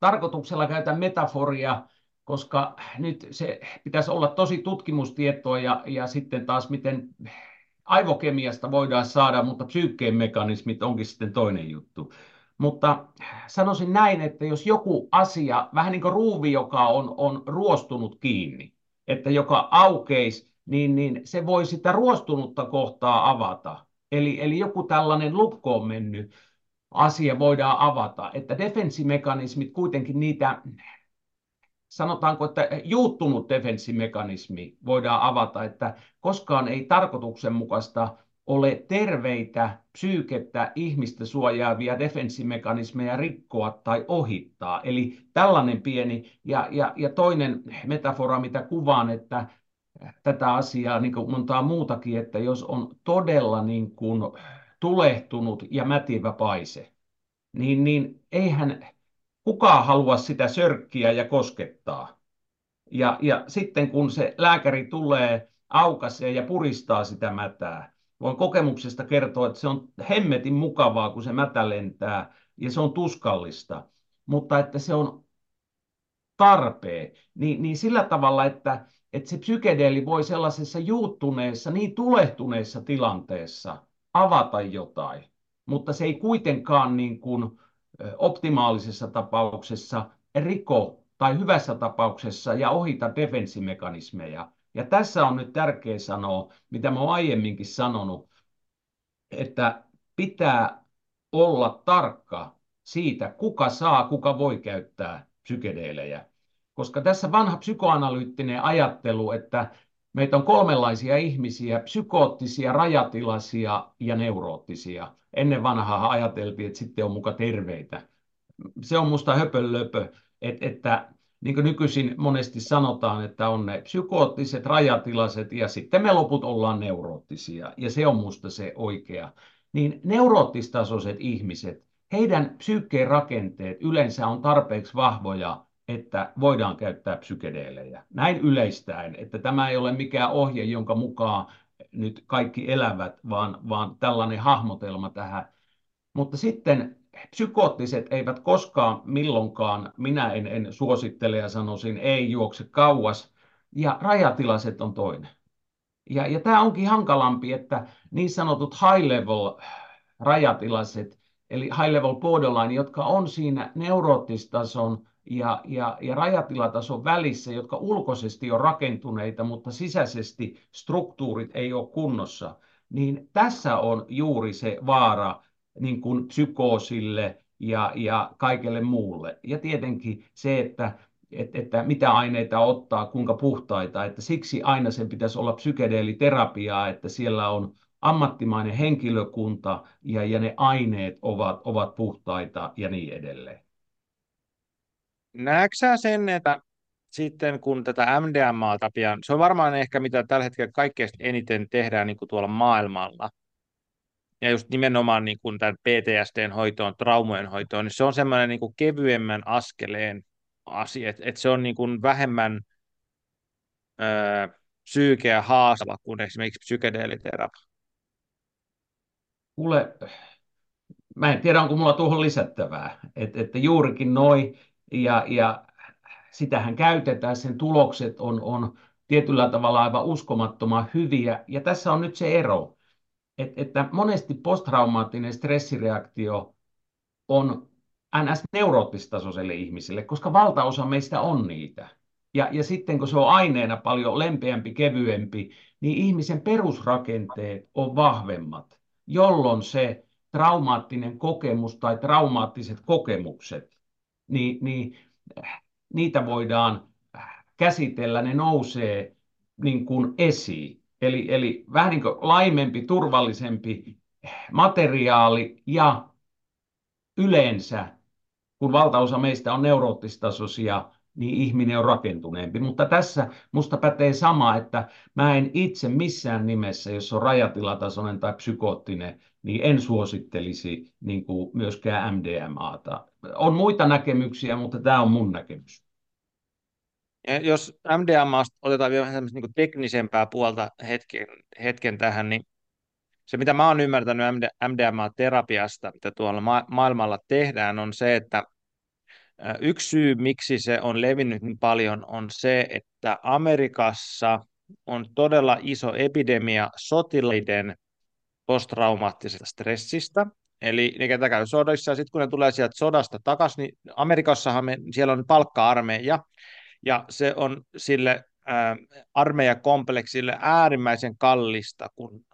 tarkoituksella käytän metaforia, koska nyt se pitäisi olla tosi tutkimustietoa ja, ja sitten taas miten aivokemiasta voidaan saada, mutta psyykkeen mekanismit onkin sitten toinen juttu. Mutta sanoisin näin, että jos joku asia, vähän niin kuin ruuvi, joka on, on ruostunut kiinni, että joka aukeisi, niin, niin se voi sitä ruostunutta kohtaa avata. Eli, eli joku tällainen lukko on mennyt, asia voidaan avata. Että defenssimekanismit kuitenkin niitä sanotaanko, että juuttunut defenssimekanismi voidaan avata, että koskaan ei tarkoituksenmukaista ole terveitä psyykettä ihmistä suojaavia defenssimekanismeja rikkoa tai ohittaa. Eli tällainen pieni ja, ja, ja toinen metafora, mitä kuvaan, että tätä asiaa, niin kuin montaa muutakin, että jos on todella niin kuin tulehtunut ja mätivä paise, niin, niin eihän kukaan halua sitä sörkkiä ja koskettaa. Ja, ja sitten kun se lääkäri tulee, aukaisee ja puristaa sitä mätää, voin kokemuksesta kertoa, että se on hemmetin mukavaa, kun se mätä lentää, ja se on tuskallista, mutta että se on tarpeen, niin, niin sillä tavalla, että, että se psykedeeli voi sellaisessa juuttuneessa, niin tulehtuneessa tilanteessa avata jotain, mutta se ei kuitenkaan niin kuin optimaalisessa tapauksessa riko tai hyvässä tapauksessa ja ohita defenssimekanismeja. Ja tässä on nyt tärkeä sanoa, mitä mä aiemminkin sanonut, että pitää olla tarkka siitä, kuka saa, kuka voi käyttää psykedeelejä. Koska tässä vanha psykoanalyyttinen ajattelu, että meitä on kolmenlaisia ihmisiä, psykoottisia, rajatilaisia ja neuroottisia. Ennen vanhaa ajateltiin, että sitten on muka terveitä. Se on musta höpölöpö, että, että niin kuin nykyisin monesti sanotaan, että on ne psykoottiset, rajatilaiset ja sitten me loput ollaan neuroottisia. Ja se on musta se oikea. Niin neuroottistasoiset ihmiset, heidän psyykkeen rakenteet yleensä on tarpeeksi vahvoja, että voidaan käyttää psykedeelejä. Näin yleistäen, että tämä ei ole mikään ohje, jonka mukaan nyt kaikki elävät, vaan, vaan tällainen hahmotelma tähän. Mutta sitten psykoottiset eivät koskaan milloinkaan, minä en, en suosittele ja sanoisin, ei juokse kauas, ja rajatilaset on toinen. Ja, ja tämä onkin hankalampi, että niin sanotut high-level rajatilaset, eli high-level borderline, jotka on siinä neuroottistason ja, ja, ja rajatilatason välissä, jotka ulkoisesti on rakentuneita, mutta sisäisesti struktuurit ei ole kunnossa, niin tässä on juuri se vaara niin kuin psykoosille ja, ja kaikelle muulle. Ja tietenkin se, että että, että mitä aineita ottaa, kuinka puhtaita, että siksi aina sen pitäisi olla psykedeeliterapiaa, että siellä on ammattimainen henkilökunta ja, ja ne aineet ovat, ovat puhtaita ja niin edelleen. Näetkö sen, että sitten kun tätä MDMAta pian, se on varmaan ehkä mitä tällä hetkellä kaikkein eniten tehdään niin kuin tuolla maailmalla, ja just nimenomaan niin kuin tämän PTSDn hoitoon, traumojen hoitoon, niin se on semmoinen niin kuin kevyemmän askeleen asia, että, että se on niin kuin vähemmän öö, psyykeä haastava kuin esimerkiksi psykedeeliterapia. Kuule, mä en tiedä, onko mulla tuohon lisättävää, että, että juurikin noin, ja, ja sitähän käytetään, sen tulokset on, on tietyllä tavalla aivan uskomattoman hyviä, ja tässä on nyt se ero, että, että monesti posttraumaattinen stressireaktio on NS-neuroottistasoiselle ihmisille, koska valtaosa meistä on niitä. Ja, ja sitten kun se on aineena paljon lempeämpi, kevyempi, niin ihmisen perusrakenteet on vahvemmat, jolloin se traumaattinen kokemus tai traumaattiset kokemukset, niin, niin niitä voidaan käsitellä, ne nousee niin kuin esiin. Eli, eli vähän niin kuin laimempi, turvallisempi materiaali ja yleensä, kun valtaosa meistä on neuroottistasoisia, niin ihminen on rakentuneempi. Mutta tässä musta pätee sama, että mä en itse missään nimessä, jos on rajatilatasoinen tai psykoottinen, niin en suosittelisi niin kuin myöskään MDMAta. On muita näkemyksiä, mutta tämä on mun näkemys. Ja jos MDMA otetaan vielä vähän niin teknisempää puolta hetken, hetken tähän, niin se mitä mä oon ymmärtänyt MDMA-terapiasta, mitä tuolla ma- maailmalla tehdään, on se, että yksi syy, miksi se on levinnyt niin paljon, on se, että Amerikassa on todella iso epidemia sotilaiden posttraumaattisesta stressistä. Eli ne, ketä käy sodissa, sitten kun ne tulee sieltä sodasta takaisin, niin Amerikassahan me, siellä on palkka-armeija, ja se on sille ää, armeijakompleksille äärimmäisen kallista, kun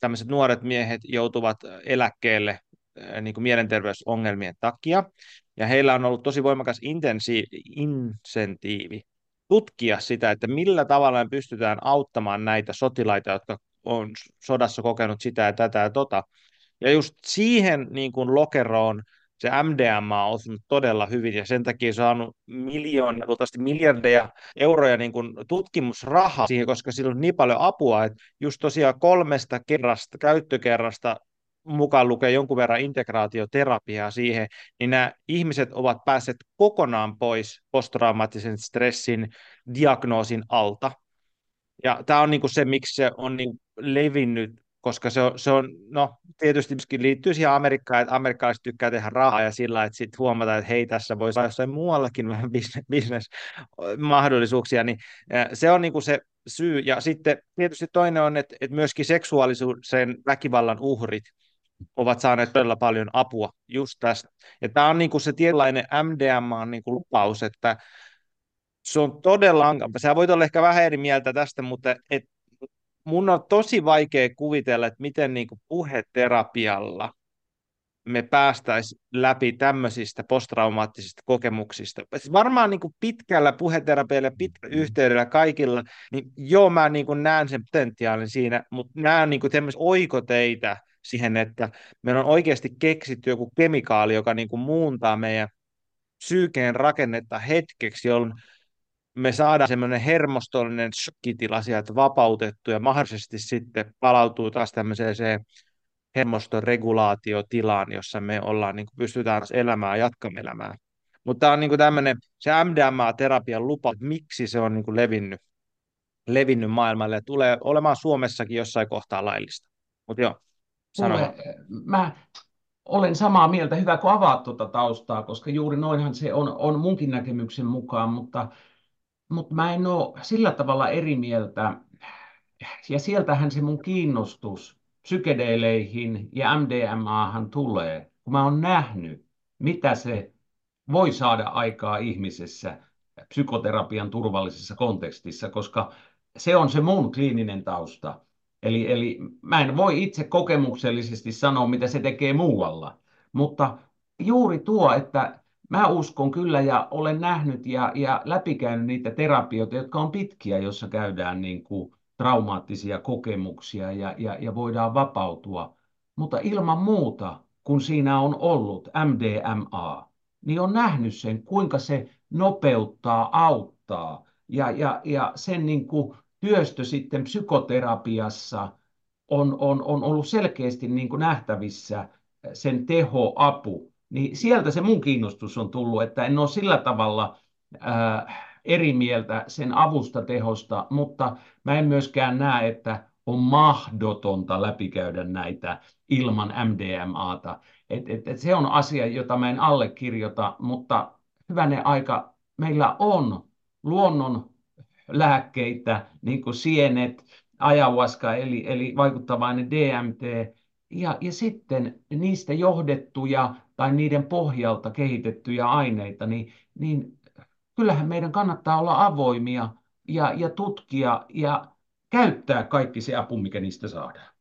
tämmöiset nuoret miehet joutuvat eläkkeelle ää, niin kuin mielenterveysongelmien takia. ja heillä on ollut tosi voimakas insentiivi tutkia sitä, että millä tavalla me pystytään auttamaan näitä sotilaita, jotka on sodassa kokenut sitä ja tätä ja tota. Ja just siihen niin kuin lokeroon se MDMA on osunut todella hyvin ja sen takia saanut miljoonia, luultavasti miljardeja euroja niin kuin tutkimusrahaa siihen, koska sillä on niin paljon apua, että just tosiaan kolmesta kerrasta, käyttökerrasta mukaan lukee jonkun verran integraatioterapiaa siihen, niin nämä ihmiset ovat päässeet kokonaan pois posttraumaattisen stressin diagnoosin alta. Ja tämä on niin kuin se, miksi se on niin levinnyt koska se on, se on no tietysti liittyy siihen Amerikkaan, että amerikkalaiset tykkää tehdä rahaa ja sillä, että sitten huomataan, että hei, tässä voisi olla jossain muuallakin vähän [laughs] bisnesmahdollisuuksia, niin se on niin kuin se syy. Ja sitten tietysti toinen on, että, että myöskin seksuaalisuuden väkivallan uhrit ovat saaneet todella paljon apua just tästä. Ja tämä on niin kuin se tietynlainen MDMA on niin että se on todella ankapa. Sä voit olla ehkä vähän eri mieltä tästä, mutta et, mun on tosi vaikea kuvitella, että miten niin kuin puheterapialla me päästäisiin läpi tämmöisistä posttraumaattisista kokemuksista. Siis varmaan niin kuin pitkällä puheterapialla ja pitkällä yhteydellä kaikilla, niin joo, mä niin kuin näen sen potentiaalin siinä, mutta näen niin kuin oikoteitä siihen, että meillä on oikeasti keksitty joku kemikaali, joka niin kuin muuntaa meidän psyykeen rakennetta hetkeksi, jolloin me saadaan semmoinen hermostollinen shokkitila sieltä vapautettu ja mahdollisesti sitten palautuu taas tämmöiseen se hermoston regulaatiotilaan, jossa me ollaan, niin kuin pystytään elämää jatkamaan elämää. Mutta tämä on niin kuin tämmöinen, se MDMA-terapian lupa, että miksi se on niin kuin levinnyt, levinnyt maailmalle ja tulee olemaan Suomessakin jossain kohtaa laillista. Mutta joo, Mulle, mä olen samaa mieltä, hyvä kun avaat tuota taustaa, koska juuri noinhan se on, on munkin näkemyksen mukaan, mutta mutta mä en ole sillä tavalla eri mieltä. Ja sieltähän se mun kiinnostus psykedeleihin ja MDMAhan tulee, kun mä oon nähnyt, mitä se voi saada aikaa ihmisessä psykoterapian turvallisessa kontekstissa, koska se on se mun kliininen tausta. Eli, eli mä en voi itse kokemuksellisesti sanoa, mitä se tekee muualla, mutta juuri tuo, että Mä uskon kyllä ja olen nähnyt ja, ja läpikäynyt niitä terapioita, jotka on pitkiä, jossa käydään niin kuin traumaattisia kokemuksia ja, ja, ja voidaan vapautua. Mutta ilman muuta, kun siinä on ollut MDMA, niin on nähnyt sen, kuinka se nopeuttaa, auttaa. Ja, ja, ja sen niin kuin työstö sitten psykoterapiassa on, on, on ollut selkeästi niin kuin nähtävissä sen tehoapu niin sieltä se mun kiinnostus on tullut, että en ole sillä tavalla ää, eri mieltä sen avusta tehosta, mutta mä en myöskään näe, että on mahdotonta läpikäydä näitä ilman MDMAta. Et, et, et se on asia, jota mä en allekirjoita, mutta hyvänen aika, meillä on luonnon lääkkeitä, niin kuin sienet, ayahuasca eli, eli vaikuttavainen DMT, ja, ja sitten niistä johdettuja tai niiden pohjalta kehitettyjä aineita, niin, niin kyllähän meidän kannattaa olla avoimia ja, ja tutkia ja käyttää kaikki se apu, mikä niistä saadaan.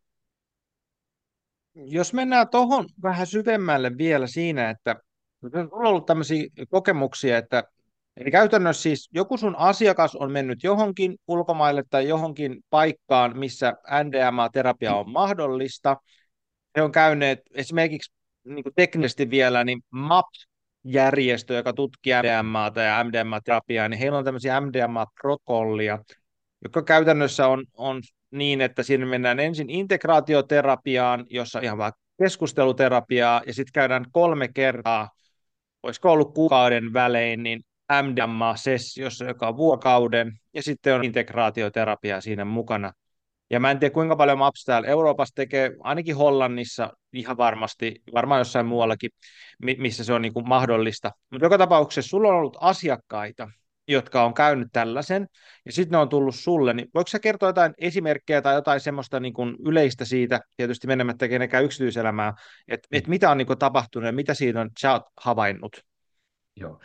Jos mennään tuohon vähän syvemmälle vielä siinä, että on ollut tämmöisiä kokemuksia, että Eli käytännössä siis joku sun asiakas on mennyt johonkin ulkomaille tai johonkin paikkaan, missä NDMA-terapia on mahdollista, he on käyneet esimerkiksi niin kuin teknisesti vielä, niin MAP-järjestö, joka tutkii MDMAta ja MDMA-terapiaa, niin heillä on tämmöisiä MDMA-protokollia, jotka käytännössä on, on niin, että siinä mennään ensin integraatioterapiaan, jossa ihan vaan keskusteluterapiaa, ja sitten käydään kolme kertaa, olisiko ollut kuukauden välein, niin MDMA-sessiossa, joka on vuokauden, ja sitten on integraatioterapia siinä mukana. Ja mä en tiedä kuinka paljon MAPS täällä Euroopassa tekee, ainakin Hollannissa ihan varmasti, varmaan jossain muuallakin, missä se on niin kuin mahdollista. Mutta joka tapauksessa sulla on ollut asiakkaita, jotka on käynyt tällaisen, ja sitten ne on tullut sulle, niin voiko sä kertoa jotain esimerkkejä tai jotain semmoista niin kuin yleistä siitä, tietysti menemättä kenenkään yksityiselämää, että et mitä on niin kuin tapahtunut ja mitä siinä on, sä oot havainnut? Joo.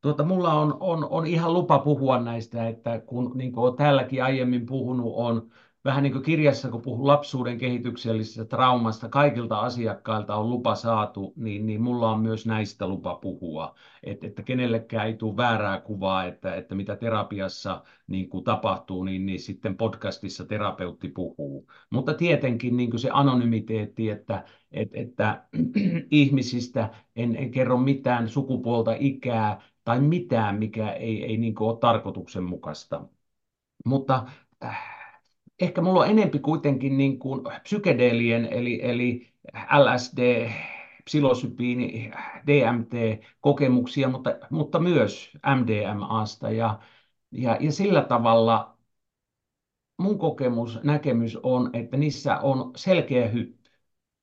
Tuota, mulla on, on, on ihan lupa puhua näistä, että kun niin kuin tälläkin aiemmin puhunut, on vähän niin kuin kirjassa, kun puhun lapsuuden kehityksellisestä traumasta, kaikilta asiakkailta on lupa saatu, niin, niin mulla on myös näistä lupa puhua. Et, että kenellekään ei tule väärää kuvaa, että, että mitä terapiassa niin kuin tapahtuu, niin, niin sitten podcastissa terapeutti puhuu. Mutta tietenkin niin kuin se anonymiteetti, että, että, että [clears throat] ihmisistä en, en kerro mitään sukupuolta, ikää tai mitään, mikä ei, ei niin kuin ole tarkoituksenmukaista. Mutta äh, ehkä mulla on enempi kuitenkin niin kuin psykedeelien, eli, eli LSD, psilosybiini, DMT-kokemuksia, mutta, mutta myös MDMAsta. Ja, ja, ja sillä tavalla mun kokemus, näkemys on, että niissä on selkeä hyppy.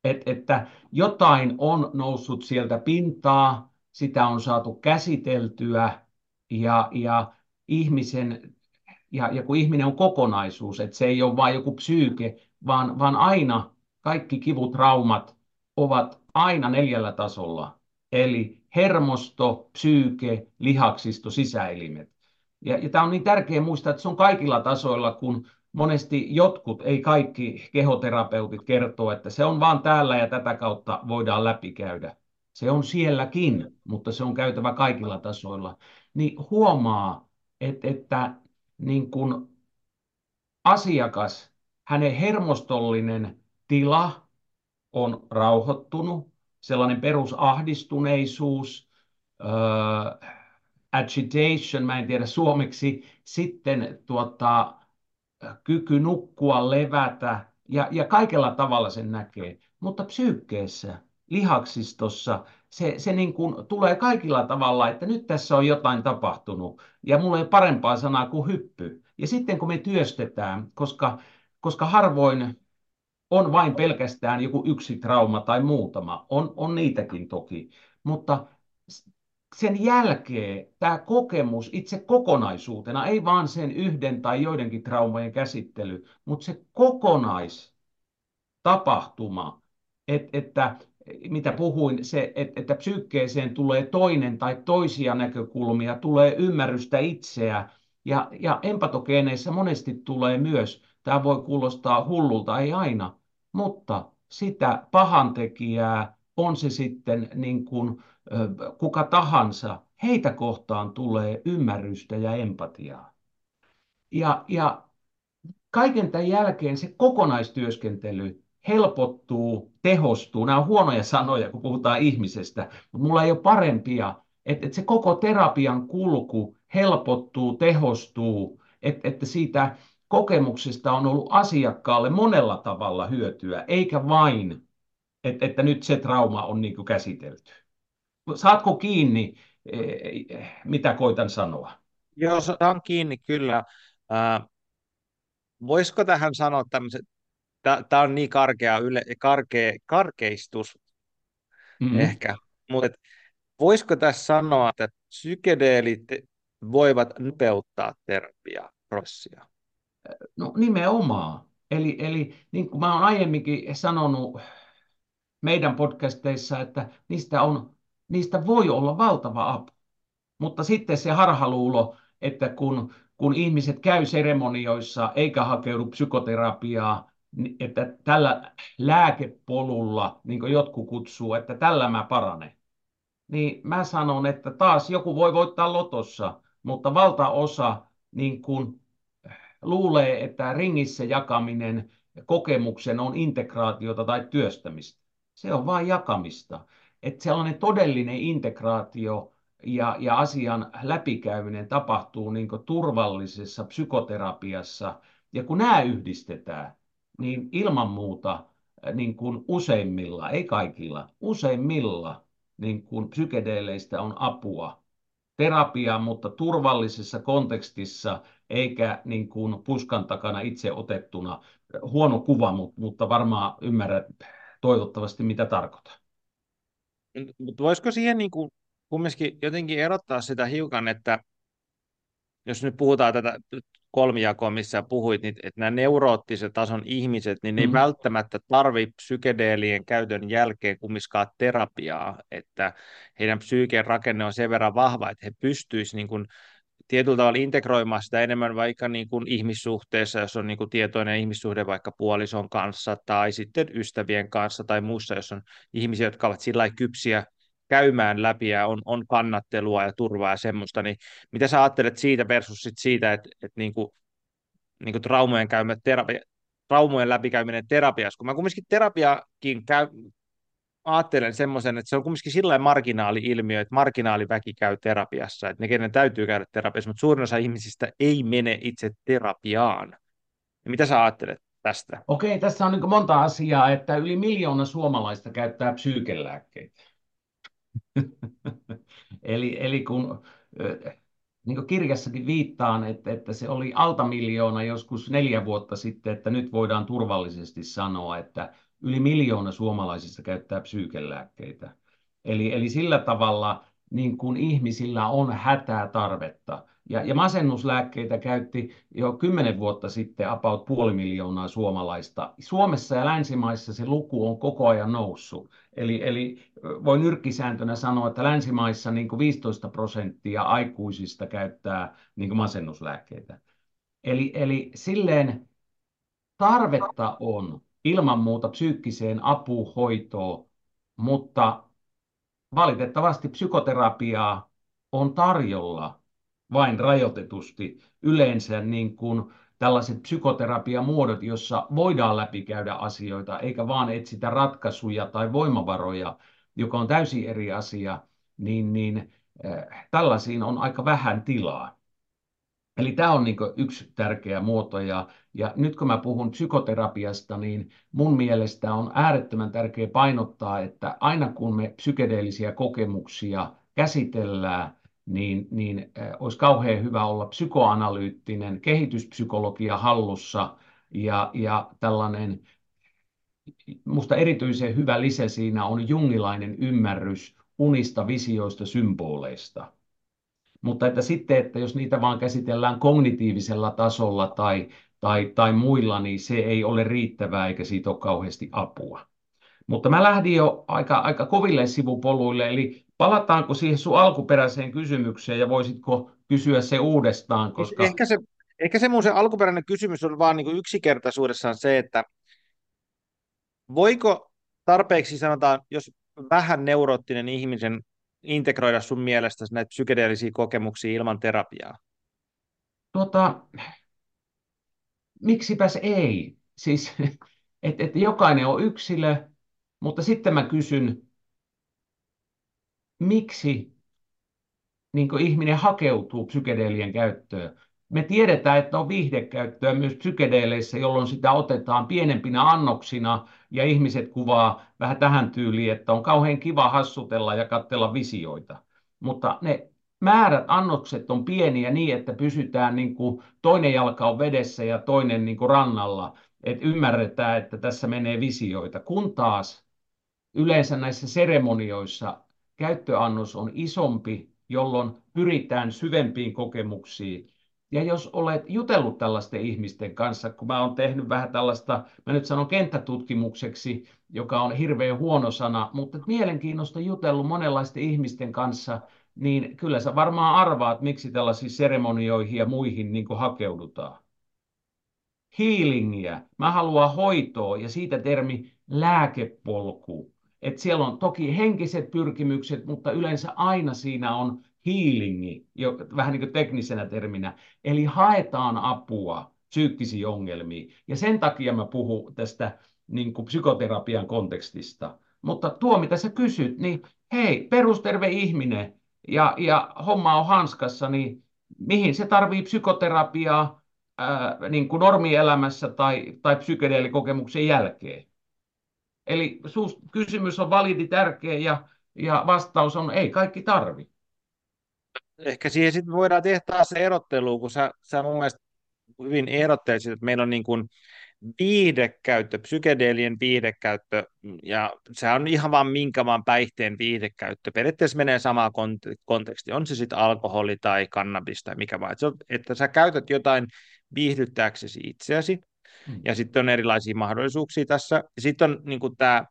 Et, että jotain on noussut sieltä pintaa, sitä on saatu käsiteltyä ja, ja ihmisen ja, ja kun ihminen on kokonaisuus, että se ei ole vain joku psyyke, vaan, vaan aina kaikki kivut, traumat ovat aina neljällä tasolla. Eli hermosto, psyyke, lihaksisto, sisäelimet. Ja, ja tämä on niin tärkeää muistaa, että se on kaikilla tasoilla, kun monesti jotkut, ei kaikki kehoterapeutit kertoo, että se on vaan täällä ja tätä kautta voidaan läpikäydä. Se on sielläkin, mutta se on käytävä kaikilla tasoilla. Niin huomaa, että, että niin kuin asiakas, hänen hermostollinen tila on rauhoittunut, sellainen perusahdistuneisuus, uh, agitation, mä en tiedä suomeksi, sitten tuota, kyky nukkua, levätä, ja, ja kaikella tavalla sen näkee. Mutta psyykkeessä, lihaksistossa, se, se niin kuin tulee kaikilla tavalla, että nyt tässä on jotain tapahtunut ja mulla ei parempaa sanaa kuin hyppy. Ja sitten kun me työstetään, koska, koska harvoin on vain pelkästään joku yksi trauma tai muutama, on, on niitäkin toki, mutta sen jälkeen tämä kokemus itse kokonaisuutena, ei vaan sen yhden tai joidenkin traumojen käsittely, mutta se kokonaistapahtuma, että, että mitä puhuin, se, että, että psyykkeeseen tulee toinen tai toisia näkökulmia, tulee ymmärrystä itseä, ja, ja empatogeeneissä monesti tulee myös, tämä voi kuulostaa hullulta, ei aina, mutta sitä pahantekijää, on se sitten niin kuin, kuka tahansa, heitä kohtaan tulee ymmärrystä ja empatiaa. Ja, ja kaiken tämän jälkeen se kokonaistyöskentely, helpottuu, tehostuu. Nämä on huonoja sanoja, kun puhutaan ihmisestä, mutta mulla ei ole parempia. Että et se koko terapian kulku helpottuu, tehostuu, että et siitä kokemuksesta on ollut asiakkaalle monella tavalla hyötyä, eikä vain, että, että nyt se trauma on niin kuin käsitelty. Saatko kiinni, e, e, mitä koitan sanoa? Joo, saan kiinni kyllä. Äh, voisiko tähän sanoa tämmöiset tämä on niin karkea, yle, karkea karkeistus mm-hmm. ehkä, mutta voisiko tässä sanoa, että psykedeelit voivat nopeuttaa terapiaprosessia? No nimenomaan. Eli, eli niin kuin mä olen aiemminkin sanonut meidän podcasteissa, että niistä, on, niistä voi olla valtava apu. Mutta sitten se harhaluulo, että kun, kun ihmiset käy seremonioissa eikä hakeudu psykoterapiaa, että tällä lääkepolulla, niin kuin jotkut kutsuu, että tällä mä paranen. Niin mä sanon, että taas joku voi voittaa lotossa, mutta valtaosa niin kuin luulee, että ringissä jakaminen kokemuksen on integraatiota tai työstämistä. Se on vain jakamista. Että sellainen todellinen integraatio ja, ja asian läpikäyminen tapahtuu niin turvallisessa psykoterapiassa. Ja kun nämä yhdistetään, niin ilman muuta niin kuin useimmilla, ei kaikilla, useimmilla niin kuin psykedeeleistä on apua terapiaan, mutta turvallisessa kontekstissa, eikä niin kuin puskan takana itse otettuna. Huono kuva, mutta varmaan ymmärrät toivottavasti, mitä tarkoitan. Mutta voisiko siihen niin kuin kumminkin jotenkin erottaa sitä hiukan, että jos nyt puhutaan tätä kolmijakoa, missä puhuit, niin että nämä neuroottisen tason ihmiset, niin ne mm. ei välttämättä tarvitse psykedeelien käytön jälkeen kumminkaan terapiaa, että heidän psyykeen rakenne on sen verran vahva, että he pystyisivät niin kuin tietyllä tavalla integroimaan sitä enemmän vaikka niin kuin ihmissuhteessa, jos on niin kuin tietoinen ihmissuhde vaikka puolison kanssa tai sitten ystävien kanssa tai muussa, jos on ihmisiä, jotka ovat sillä kypsiä käymään läpi ja on, on kannattelua ja turvaa ja semmoista, niin mitä sä ajattelet siitä versus sit siitä, että, että niin kuin, niin kuin traumojen, käymät terapia, traumojen läpikäyminen terapiassa, kun mä kumminkin terapiakin käy, ajattelen semmoisen, että se on kumminkin sillä marginaali-ilmiö, että marginaaliväki käy terapiassa, että ne, kenen täytyy käydä terapiassa, mutta suurin osa ihmisistä ei mene itse terapiaan. Ja mitä sä ajattelet tästä? Okei, tässä on niin monta asiaa, että yli miljoona suomalaista käyttää psyykelääkkeitä. [laughs] eli, eli kun niin kuin kirjassakin viittaan, että, että se oli alta miljoona joskus neljä vuotta sitten, että nyt voidaan turvallisesti sanoa, että yli miljoona suomalaisista käyttää psyykelääkkeitä. Eli, eli sillä tavalla niin kuin ihmisillä on hätää tarvetta. Ja, ja masennuslääkkeitä käytti jo kymmenen vuotta sitten about puoli miljoonaa suomalaista. Suomessa ja länsimaissa se luku on koko ajan noussut. Eli, eli voi nyrkkisääntönä sanoa, että länsimaissa niin kuin 15 prosenttia aikuisista käyttää niin kuin masennuslääkkeitä. Eli, eli silleen tarvetta on ilman muuta psyykkiseen apuhoitoon, mutta valitettavasti psykoterapiaa on tarjolla vain rajoitetusti. Yleensä niin kuin tällaiset psykoterapiamuodot, jossa voidaan läpikäydä asioita, eikä vaan etsitä ratkaisuja tai voimavaroja, joka on täysin eri asia, niin, niin äh, tällaisiin on aika vähän tilaa. Eli tämä on niin yksi tärkeä muoto. Ja, ja nyt kun mä puhun psykoterapiasta, niin mun mielestä on äärettömän tärkeää painottaa, että aina kun me psykedeellisiä kokemuksia käsitellään, niin, niin olisi kauhean hyvä olla psykoanalyyttinen kehityspsykologia hallussa ja, ja tällainen, musta erityisen hyvä lisä siinä on jungilainen ymmärrys unista, visioista, symboleista. Mutta että sitten, että jos niitä vaan käsitellään kognitiivisella tasolla tai, tai, tai muilla, niin se ei ole riittävää eikä siitä ole kauheasti apua. Mutta mä lähdin jo aika, aika koville sivupoluille, eli palataanko siihen sun alkuperäiseen kysymykseen ja voisitko kysyä se uudestaan? Koska... Ehkä se, ehkä se mun se alkuperäinen kysymys on vaan niin yksinkertaisuudessaan se, että voiko tarpeeksi sanotaan, jos vähän neuroottinen ihmisen integroida sun mielestä näitä psykedeellisiä kokemuksia ilman terapiaa? Tota, miksipäs ei? Siis, [laughs] että et jokainen on yksilö, mutta sitten mä kysyn, miksi niin ihminen hakeutuu psykedeelien käyttöön? Me tiedetään, että on viihdekäyttöä myös psykedeeleissä, jolloin sitä otetaan pienempinä annoksina ja ihmiset kuvaa vähän tähän tyyliin, että on kauhean kiva hassutella ja katsella visioita. Mutta ne määrät, annokset on pieniä niin, että pysytään niin kuin toinen jalka on vedessä ja toinen niin kuin rannalla, että ymmärretään, että tässä menee visioita. Kun taas yleensä näissä seremonioissa käyttöannos on isompi, jolloin pyritään syvempiin kokemuksiin. Ja jos olet jutellut tällaisten ihmisten kanssa, kun mä oon tehnyt vähän tällaista, mä nyt sanon kenttätutkimukseksi, joka on hirveän huono sana, mutta mielenkiinnosta jutellut monenlaisten ihmisten kanssa, niin kyllä sä varmaan arvaat, miksi tällaisiin seremonioihin ja muihin niin hakeudutaan. Healingia. Mä haluan hoitoa ja siitä termi lääkepolku. Et siellä on toki henkiset pyrkimykset, mutta yleensä aina siinä on healingi, jo, vähän niin kuin teknisenä terminä. Eli haetaan apua psyykkisiin ongelmiin. Ja sen takia mä puhun tästä niin kuin psykoterapian kontekstista. Mutta tuo, mitä sä kysyt, niin hei, perusterve ihminen ja, ja homma on hanskassa, niin mihin se tarvii psykoterapiaa ää, niin kuin normielämässä tai, tai psykedeelikokemuksen jälkeen? Eli kysymys on validi tärkeä ja, ja vastaus on ei kaikki tarvi. Ehkä siihen sitten voidaan tehdä taas se erottelu, kun sä, sä mun mielestä hyvin erottelisit, että meillä on niin kuin viihdekäyttö, psykedeelien viihdekäyttö, ja se on ihan vaan minkä vaan päihteen viihdekäyttö. Periaatteessa menee samaan konteksti, on se sitten alkoholi tai kannabis tai mikä vaan. Että, että sä käytät jotain viihdyttääksesi itseäsi, mm. ja sitten on erilaisia mahdollisuuksia tässä. Sitten on niin tämä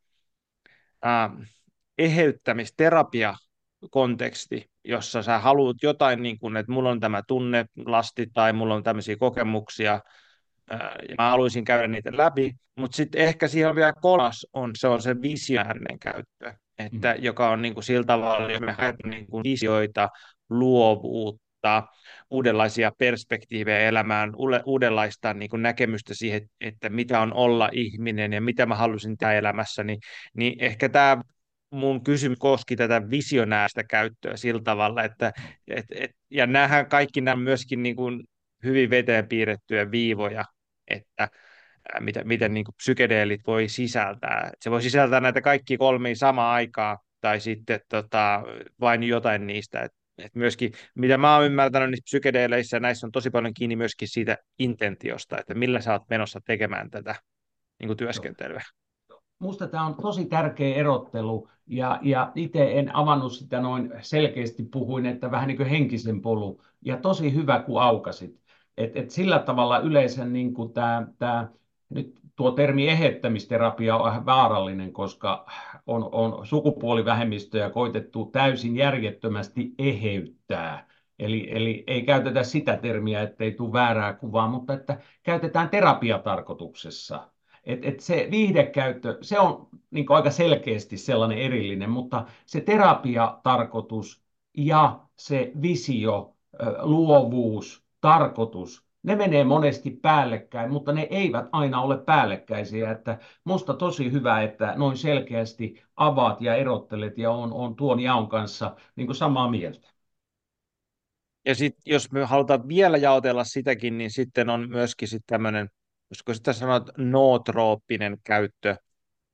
eheyttämisterapia konteksti, jossa sä haluat jotain, niin kuin, että mulla on tämä tunnelasti tai mulla on tämmöisiä kokemuksia, ja mä haluaisin käydä niitä läpi, mutta sitten ehkä siihen on vielä kolmas, on, se on se visionäärinen käyttö, että, mm. joka on niin kuin sillä tavalla, jos me haetaan niin kuin visioita, luovuutta, uudenlaisia perspektiivejä elämään, uudenlaista niin kuin näkemystä siihen, että mitä on olla ihminen ja mitä mä haluaisin tehdä elämässä, niin, niin ehkä tämä mun kysymys koski tätä visionääristä käyttöä sillä tavalla, että et, et, ja näähän kaikki nämä myöskin niin kuin hyvin veteen piirrettyjä viivoja, että mitä, miten niin kuin psykedeelit voi sisältää. Se voi sisältää näitä kaikki kolmia samaan aikaan, tai sitten tota, vain jotain niistä. Et, et myöskin, mitä mä oon ymmärtänyt niissä psykedeeleissä, näissä on tosi paljon kiinni myöskin siitä intentiosta, että millä sä oot menossa tekemään tätä niin kuin työskentelyä. Musta tämä on tosi tärkeä erottelu, ja, ja itse en avannut sitä noin selkeästi, puhuin, että vähän niin kuin henkisen polu, ja tosi hyvä, kun aukasit. Et, et sillä tavalla yleensä niin kuin tämä, tämä, nyt tuo termi ehettämisterapia on vähän vaarallinen, koska on, on sukupuolivähemmistöjä koitettu täysin järjettömästi eheyttää. Eli, eli ei käytetä sitä termiä, ettei tule väärää kuvaa, mutta että käytetään terapiatarkoituksessa. Et, et se viihdekäyttö, se on niin aika selkeästi sellainen erillinen, mutta se terapiatarkoitus ja se visio, luovuus, tarkoitus, ne menee monesti päällekkäin, mutta ne eivät aina ole päällekkäisiä. Että musta tosi hyvä, että noin selkeästi avaat ja erottelet ja on, on tuon jaon kanssa niin kuin samaa mieltä. Ja sitten jos me halutaan vielä jaotella sitäkin, niin sitten on myöskin sitten tämmöinen, koska sitä sanot nootrooppinen käyttö,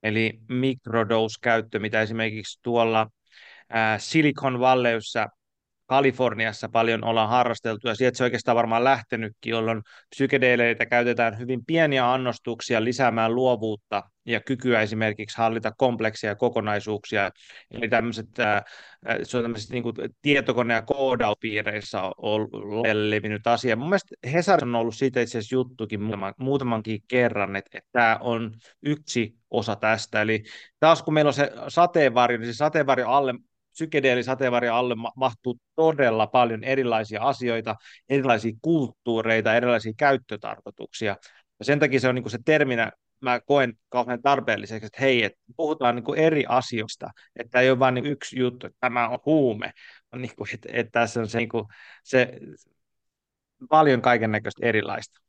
eli microdose-käyttö, mitä esimerkiksi tuolla Silicon Valleyssa Kaliforniassa paljon ollaan harrasteltu, ja sieltä se oikeastaan varmaan lähtenytkin, jolloin psykedeleitä käytetään hyvin pieniä annostuksia lisäämään luovuutta ja kykyä esimerkiksi hallita kompleksia kokonaisuuksia. Eli tämmöiset, se on tämmöiset niin tietokone- ja koodauspiireissä on levinnyt asia. Mun mielestä Hesari on ollut siitä itse asiassa juttukin muutaman, muutamankin kerran, että, että tämä on yksi osa tästä. Eli taas kun meillä on se sateenvarjo, niin se sateenvarjo alle psykedeelisateenvarjon alle mahtuu todella paljon erilaisia asioita, erilaisia kulttuureita, erilaisia käyttötarkoituksia. Ja sen takia se on niin se terminä, mä koen kauhean tarpeelliseksi, että hei, että puhutaan niin eri asioista, että ei ole vain niin yksi juttu, että tämä on huume, niin kuin, että, että tässä on se, niin kuin, se paljon kaiken näköistä erilaista.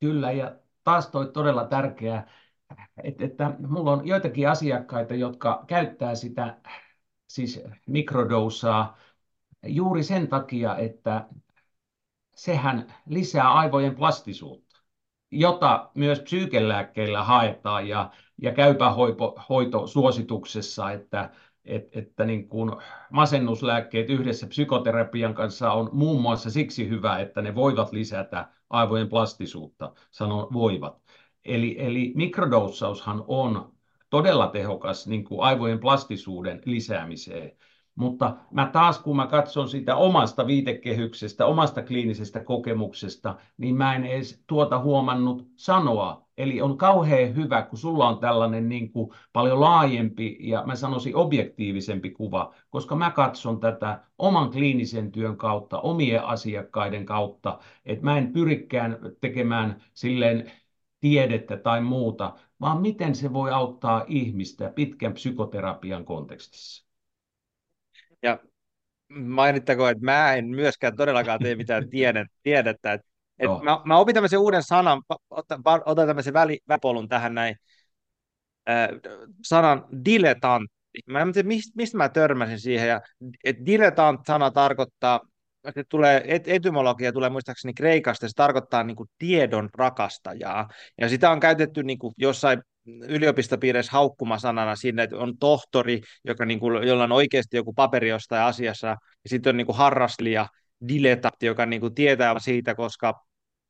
Kyllä, ja taas toi todella tärkeää, että, että mulla on joitakin asiakkaita, jotka käyttää sitä siis mikrodousaa, juuri sen takia, että sehän lisää aivojen plastisuutta, jota myös psyykelääkkeillä haetaan ja, ja käypähoitosuosituksessa, että, että, että niin kuin masennuslääkkeet yhdessä psykoterapian kanssa on muun muassa siksi hyvä, että ne voivat lisätä aivojen plastisuutta, sanon voivat. Eli, eli mikrodoussaushan on todella tehokas niin kuin aivojen plastisuuden lisäämiseen. Mutta mä taas, kun mä katson sitä omasta viitekehyksestä, omasta kliinisestä kokemuksesta, niin mä en edes tuota huomannut sanoa. Eli on kauhean hyvä, kun sulla on tällainen niin kuin paljon laajempi ja mä sanoisin objektiivisempi kuva, koska mä katson tätä oman kliinisen työn kautta, omien asiakkaiden kautta, että mä en pyrikään tekemään silleen tiedettä tai muuta, vaan miten se voi auttaa ihmistä pitkän psykoterapian kontekstissa. Ja mainittakoon, että mä en myöskään todellakaan tee mitään [laughs] tiedettä. Että, että no. mä, mä opin tämmöisen uuden sanan, otan, otan tämmöisen väli, väpolun tähän näin, äh, sanan diletantti. Mä en tiedä, mistä, mistä mä törmäsin siihen. Ja, että diletant-sana tarkoittaa se tulee, et, etymologia tulee muistaakseni Kreikasta, se tarkoittaa niin kuin tiedon rakastajaa. Ja sitä on käytetty niin kuin jossain yliopistopiireissä haukkumasanana sinne, että on tohtori, joka niin kuin, jolla on oikeasti joku paperi jostain asiassa, ja sitten on niin kuin harrastelija, diletantti, joka niin kuin tietää siitä, koska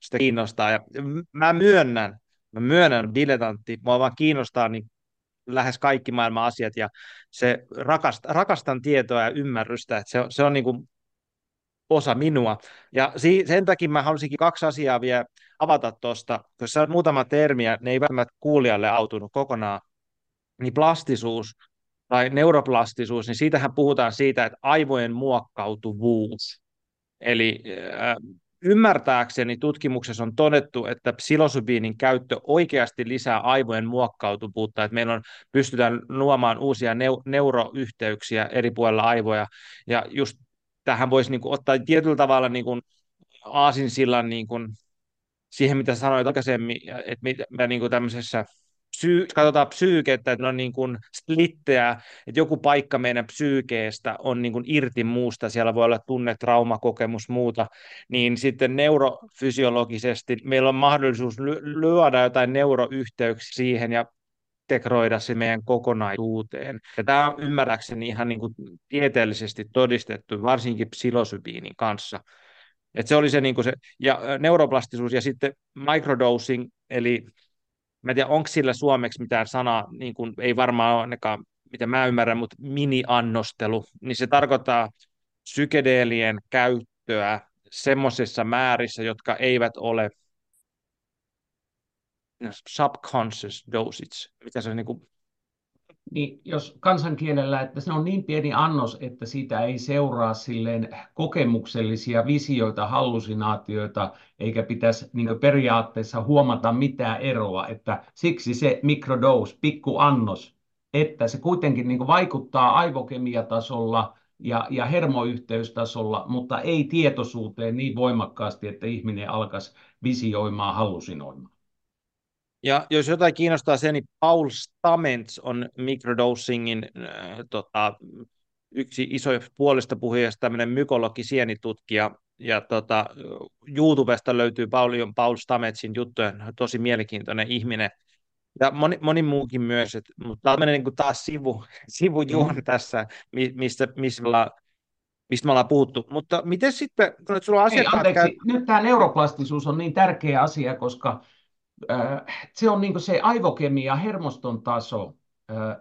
sitä kiinnostaa. Ja mä myönnän, mä myönnän diletantti, mua vaan kiinnostaa niin lähes kaikki maailman asiat, ja se rakast, rakastan tietoa ja ymmärrystä, että se, se on niin kuin osa minua. Ja sen takia mä halusinkin kaksi asiaa vielä avata tuosta, koska on muutama termiä, ne ei välttämättä kuulijalle autunut kokonaan, niin plastisuus tai neuroplastisuus, niin siitähän puhutaan siitä, että aivojen muokkautuvuus. Eli äh, ymmärtääkseni tutkimuksessa on todettu, että psilosybiinin käyttö oikeasti lisää aivojen muokkautuvuutta, että meillä on, pystytään luomaan uusia neu- neuroyhteyksiä eri puolilla aivoja, ja just tähän voisi niin kuin, ottaa tietyllä tavalla niin kuin, aasinsillan niin kuin, siihen, mitä sanoit aikaisemmin, että me, me niin kuin tämmöisessä psy, katsotaan psyykettä, että ne on niin kuin splittejä, että joku paikka meidän psyykeestä on niin kuin irti muusta, siellä voi olla tunne, traumakokemus, muuta, niin sitten neurofysiologisesti meillä on mahdollisuus lyödä jotain neuroyhteyksiä siihen ja integroida se meidän kokonaisuuteen. Ja tämä on ymmärräkseni ihan niin kuin tieteellisesti todistettu, varsinkin psilosybiinin kanssa. Et se oli se, niin kuin se ja neuroplastisuus ja sitten microdosing, eli Mä en tiedä, onko sillä suomeksi mitään sanaa, niin kuin, ei varmaan ole ainakaan, mitä mä ymmärrän, mutta mini-annostelu, niin se tarkoittaa psykedeelien käyttöä semmoisissa määrissä, jotka eivät ole subconscious dosage, mitä se on niin kuin niin jos kansankielellä, että se on niin pieni annos, että siitä ei seuraa silleen kokemuksellisia visioita, hallusinaatioita, eikä pitäisi niin periaatteessa huomata mitään eroa, että siksi se mikrodose, pikku annos, että se kuitenkin niin vaikuttaa aivokemiatasolla ja, ja hermoyhteystasolla, mutta ei tietoisuuteen niin voimakkaasti, että ihminen alkaisi visioimaan, hallusinoimaan. Ja jos jotain kiinnostaa se, niin Paul Stamets on microdosingin äh, tota, yksi iso puolesta puhujasta, tämmöinen mykologi, sienitutkija, ja tota, YouTubesta löytyy paljon Paul Stametsin juttuja, tosi mielenkiintoinen ihminen. Ja moni, moni muukin myös, et, mutta tämä on niin taas sivu, [laughs] sivujuoni mm. tässä, mistä, missä me ollaan mistä me ollaan puhuttu. Mutta miten sitten, kun sulla on asiakkaat... Ei, anteeksi, käy... nyt tämä neuroplastisuus on niin tärkeä asia, koska se on niin se aivokemia, hermoston taso,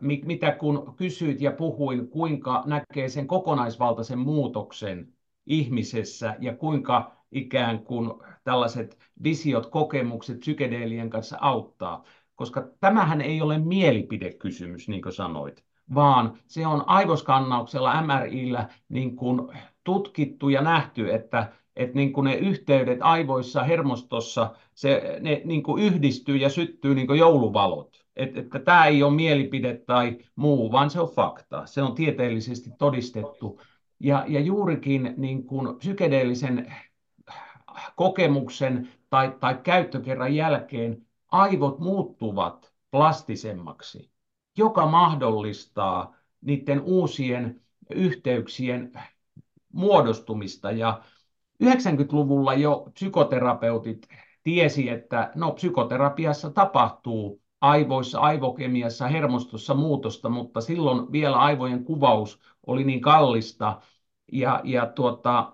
mitä kun kysyit ja puhuin, kuinka näkee sen kokonaisvaltaisen muutoksen ihmisessä ja kuinka ikään kuin tällaiset visiot, kokemukset psykedeelien kanssa auttaa. Koska tämähän ei ole mielipidekysymys, niin kuin sanoit, vaan se on aivoskannauksella, MRIllä niin kuin tutkittu ja nähty, että että niin kuin ne yhteydet aivoissa, hermostossa, se, ne niin kuin yhdistyy ja syttyy niin kuin jouluvalot. Et, että tämä ei ole mielipide tai muu, vaan se on fakta. Se on tieteellisesti todistettu. Ja, ja juurikin niin kuin psykedeellisen kokemuksen tai, tai käyttökerran jälkeen aivot muuttuvat plastisemmaksi, joka mahdollistaa niiden uusien yhteyksien muodostumista ja 90-luvulla jo psykoterapeutit tiesi, että no, psykoterapiassa tapahtuu aivoissa, aivokemiassa, hermostossa muutosta, mutta silloin vielä aivojen kuvaus oli niin kallista. Ja, ja tuota,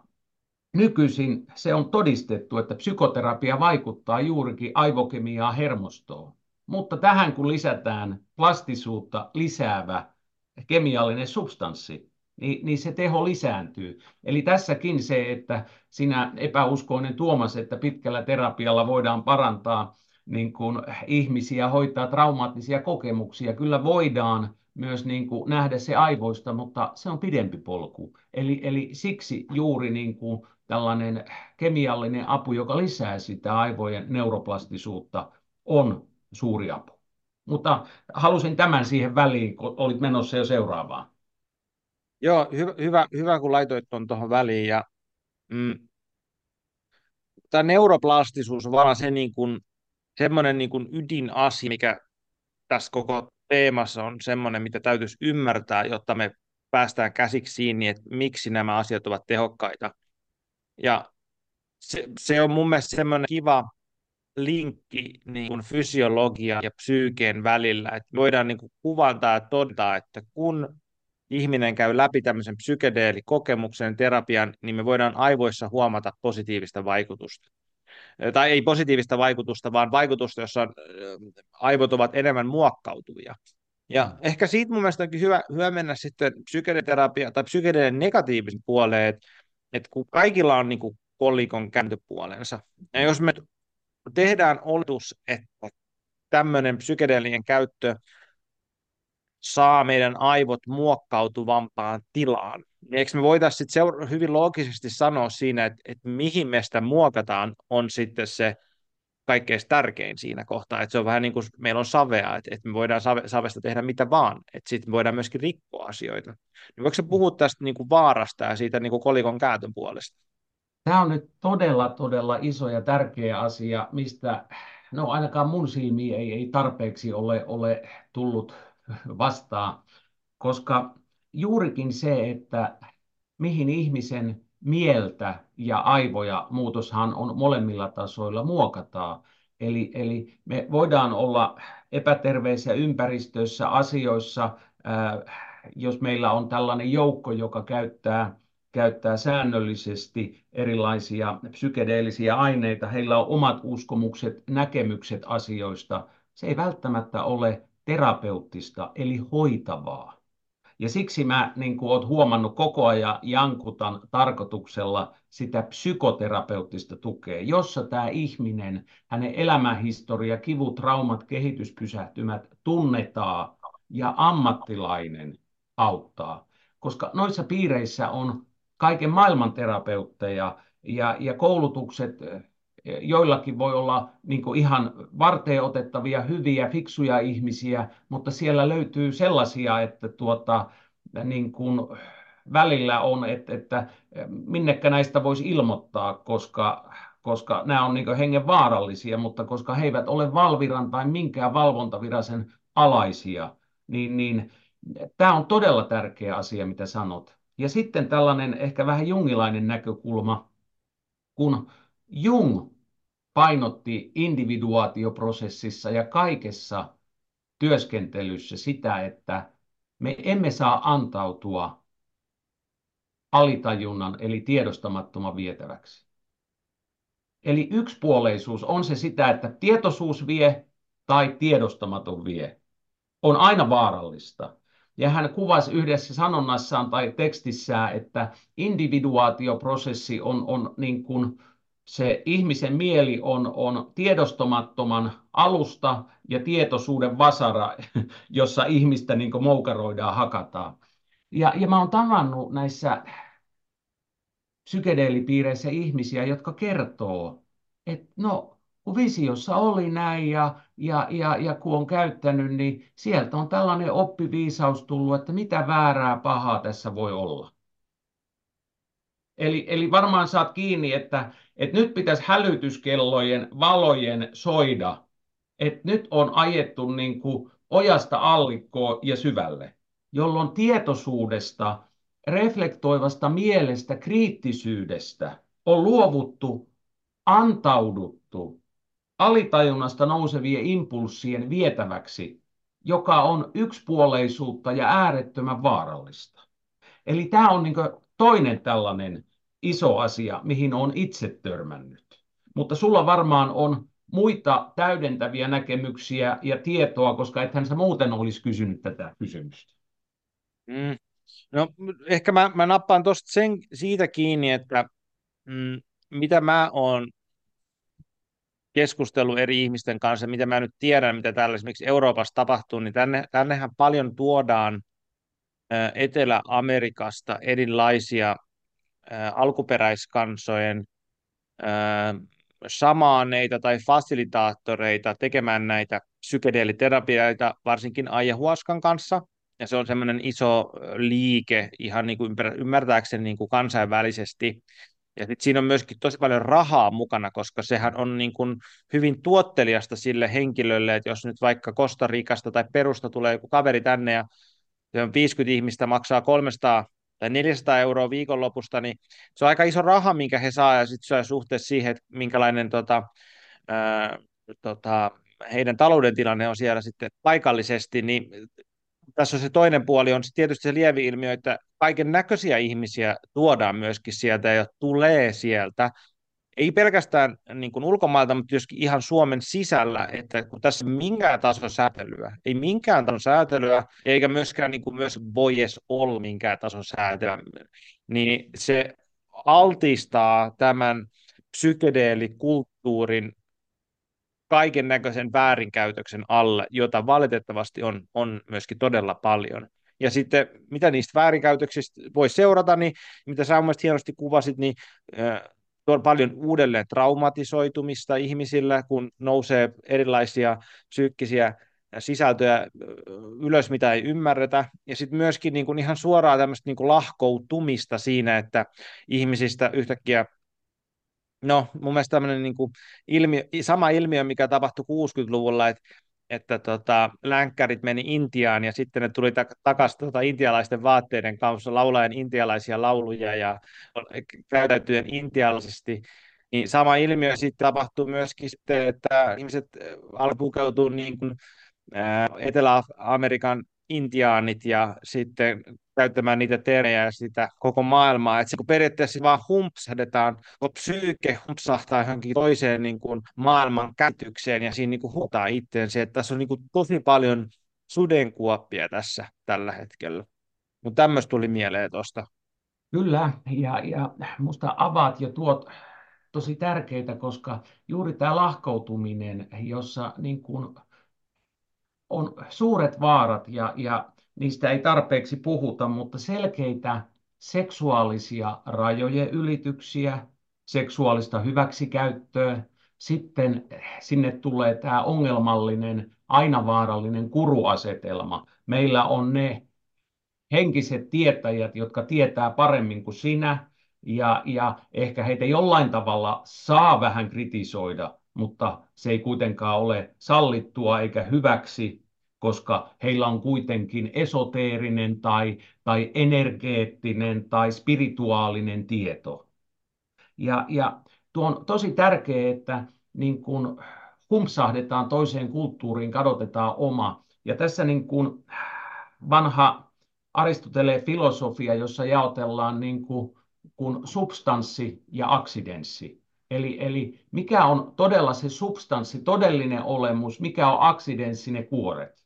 nykyisin se on todistettu, että psykoterapia vaikuttaa juurikin aivokemiaan hermostoon. Mutta tähän kun lisätään plastisuutta lisäävä kemiallinen substanssi, niin, niin se teho lisääntyy. Eli tässäkin se, että sinä epäuskoinen Tuomas, että pitkällä terapialla voidaan parantaa niin kuin ihmisiä, hoitaa traumaattisia kokemuksia, kyllä voidaan myös niin kuin nähdä se aivoista, mutta se on pidempi polku. Eli, eli siksi juuri niin kuin tällainen kemiallinen apu, joka lisää sitä aivojen neuroplastisuutta, on suuri apu. Mutta halusin tämän siihen väliin, kun olit menossa jo seuraavaan. Joo, hyvä, hyvä, hyvä kun laitoit tuon tuohon väliin. Ja, mm, tämä neuroplastisuus on vaan se niin kuin, semmoinen niin kuin ydinasia, mikä tässä koko teemassa on semmoinen, mitä täytyisi ymmärtää, jotta me päästään käsiksi siinä, että miksi nämä asiat ovat tehokkaita. Ja se, se on mun mielestä semmoinen kiva linkki niin kuin fysiologia ja psyykeen välillä, että voidaan niin kuin kuvata ja todeta, että kun ihminen käy läpi tämmöisen psykedeelikokemuksen, terapian, niin me voidaan aivoissa huomata positiivista vaikutusta. Tai ei positiivista vaikutusta, vaan vaikutusta, jossa aivot ovat enemmän muokkautuvia. Ja ehkä siitä mun mielestä onkin hyvä, hyvä mennä sitten psykedeterapia tai psykedeelin negatiivisen puoleen, että, että kun kaikilla on niin kuin kolikon kääntöpuolensa, ja jos me tehdään oletus, että tämmöinen psykedeelien käyttö saa meidän aivot muokkautuvampaan tilaan. Niin eikö me voitaisiin seura- hyvin loogisesti sanoa siinä, että, että mihin me sitä muokataan, on sitten se kaikkein tärkein siinä kohtaa, että se on vähän niin kuin meillä on savea, että, että me voidaan save, savesta tehdä mitä vaan, että sitten me voidaan myöskin rikkoa asioita. Niin voiko se puhua tästä niin kuin vaarasta ja siitä niin kuin kolikon käätön puolesta? Tämä on nyt todella, todella iso ja tärkeä asia, mistä no ainakaan mun silmiin ei, ei tarpeeksi ole, ole tullut vastaan, koska juurikin se, että mihin ihmisen mieltä ja aivoja muutoshan on molemmilla tasoilla muokataan. Eli, eli me voidaan olla epäterveessä ympäristössä asioissa, ää, jos meillä on tällainen joukko, joka käyttää käyttää säännöllisesti erilaisia psykedeellisiä aineita, heillä on omat uskomukset, näkemykset asioista. Se ei välttämättä ole terapeuttista, eli hoitavaa. Ja siksi mä, niin kuin olet huomannut, koko ajan jankutan tarkoituksella sitä psykoterapeuttista tukea, jossa tämä ihminen, hänen elämänhistoria, kivut, traumat, kehityspysähtymät tunnetaan ja ammattilainen auttaa. Koska noissa piireissä on kaiken maailman terapeutteja ja, ja koulutukset joillakin voi olla niin ihan varteen otettavia, hyviä, fiksuja ihmisiä, mutta siellä löytyy sellaisia, että tuota, niin kuin välillä on, että, että minnekä näistä voisi ilmoittaa, koska, koska nämä on niin hengen vaarallisia, mutta koska he eivät ole Valviran tai minkään valvontavirasen alaisia, niin, niin tämä on todella tärkeä asia, mitä sanot. Ja sitten tällainen ehkä vähän jungilainen näkökulma, kun Jung painotti individuaatioprosessissa ja kaikessa työskentelyssä sitä, että me emme saa antautua alitajunnan eli tiedostamattoman vietäväksi. Eli yksipuoleisuus on se sitä, että tietoisuus vie tai tiedostamaton vie. On aina vaarallista. Ja hän kuvasi yhdessä sanonnassaan tai tekstissään, että individuaatioprosessi on, on niin kuin se ihmisen mieli on, on tiedostamattoman alusta ja tietoisuuden vasara, [laughs] jossa ihmistä niin moukaroidaan, hakataan. Ja, ja mä oon tavannut näissä psykedeelipiireissä ihmisiä, jotka kertoo, että no, kun visiossa oli näin ja, ja, ja, ja kun on käyttänyt, niin sieltä on tällainen oppiviisaus tullut, että mitä väärää pahaa tässä voi olla. Eli, eli varmaan saat kiinni, että, että nyt pitäisi hälytyskellojen valojen soida, että nyt on ajettu niin kuin ojasta allikkoon ja syvälle, jolloin tietoisuudesta, reflektoivasta mielestä, kriittisyydestä on luovuttu, antauduttu alitajunnasta nousevien impulssien vietäväksi, joka on yksipuoleisuutta ja äärettömän vaarallista. Eli tämä on niin toinen tällainen iso asia, mihin on itse törmännyt. Mutta sulla varmaan on muita täydentäviä näkemyksiä ja tietoa, koska ethän sä muuten olisi kysynyt tätä kysymystä. Mm. No ehkä mä, mä nappaan tuosta sen, siitä kiinni, että mm, mitä mä oon keskustellut eri ihmisten kanssa, mitä mä nyt tiedän, mitä täällä esimerkiksi Euroopassa tapahtuu, niin tänne, tännehän paljon tuodaan Etelä-Amerikasta erilaisia alkuperäiskansojen samaaneita tai fasilitaattoreita tekemään näitä psykedeeliterapioita, varsinkin ayahuaskan kanssa. Ja se on semmoinen iso liike ihan niin kuin ymmärtääkseni niin kuin kansainvälisesti. Ja sit siinä on myöskin tosi paljon rahaa mukana, koska sehän on niin kuin hyvin tuotteliasta sille henkilölle, että jos nyt vaikka Costa Ricasta tai Perusta tulee joku kaveri tänne ja se on 50 ihmistä maksaa 300 tai 400 euroa viikonlopusta, niin se on aika iso raha, minkä he saa, ja sitten se on suhteessa siihen, että minkälainen tota, ää, tota, heidän talouden tilanne on siellä sitten paikallisesti, niin tässä on se toinen puoli, on tietysti se lievi-ilmiö, että kaiken näköisiä ihmisiä tuodaan myöskin sieltä ja tulee sieltä, ei pelkästään niin kuin ulkomailta, mutta myöskin ihan Suomen sisällä, että kun tässä minkään tason säätelyä, ei minkään tason säätelyä, eikä myöskään niin kuin myös voi edes olla minkään tason säätelyä, niin se altistaa tämän psykedeelikulttuurin kaiken näköisen väärinkäytöksen alle, jota valitettavasti on, on myöskin todella paljon. Ja sitten mitä niistä väärinkäytöksistä voi seurata, niin mitä sä mielestäni hienosti kuvasit, niin on paljon uudelleen traumatisoitumista ihmisillä, kun nousee erilaisia psyykkisiä sisältöjä ylös, mitä ei ymmärretä, ja sitten myöskin niin kuin ihan suoraan tämmöistä niin lahkoutumista siinä, että ihmisistä yhtäkkiä No, mun mielestä tämmöinen niin kuin ilmiö, sama ilmiö, mikä tapahtui 60-luvulla, että että tota, länkkärit meni Intiaan ja sitten ne tuli tak- takaisin tota, intialaisten vaatteiden kanssa laulaen intialaisia lauluja ja käytäytyen intialaisesti. Niin sama ilmiö sitten tapahtuu myöskin sitten, että ihmiset alkoi pukeutua niin kuin, ää, Etelä-Amerikan intiaanit ja sitten käyttämään niitä termejä ja sitä koko maailmaa. Että se kun periaatteessa vaan humpsahdetaan, kun psyyke humpsahtaa johonkin toiseen niin kuin maailman käsitykseen ja siinä niin kuin huutaa itseensä. Että tässä on niin kuin tosi paljon sudenkuoppia tässä tällä hetkellä. Mutta tämmöistä tuli mieleen tuosta. Kyllä, ja, ja musta avaat jo tuot tosi tärkeitä, koska juuri tämä lahkoutuminen, jossa niin kuin on suuret vaarat ja, ja niistä ei tarpeeksi puhuta, mutta selkeitä seksuaalisia rajojen ylityksiä, seksuaalista hyväksikäyttöä. Sitten sinne tulee tämä ongelmallinen, aina vaarallinen kuruasetelma. Meillä on ne henkiset tietäjät, jotka tietää paremmin kuin sinä, ja, ja ehkä heitä jollain tavalla saa vähän kritisoida, mutta se ei kuitenkaan ole sallittua eikä hyväksi, koska heillä on kuitenkin esoteerinen tai, tai energeettinen tai spirituaalinen tieto. Ja, ja tuo on tosi tärkeää, että niin kun humpsahdetaan toiseen kulttuuriin, kadotetaan oma. Ja tässä niin kun vanha Aristoteleen filosofia, jossa jaotellaan niin kuin, kun substanssi ja aksidenssi. Eli, eli mikä on todella se substanssi, todellinen olemus, mikä on aksidenssi, ne kuoret.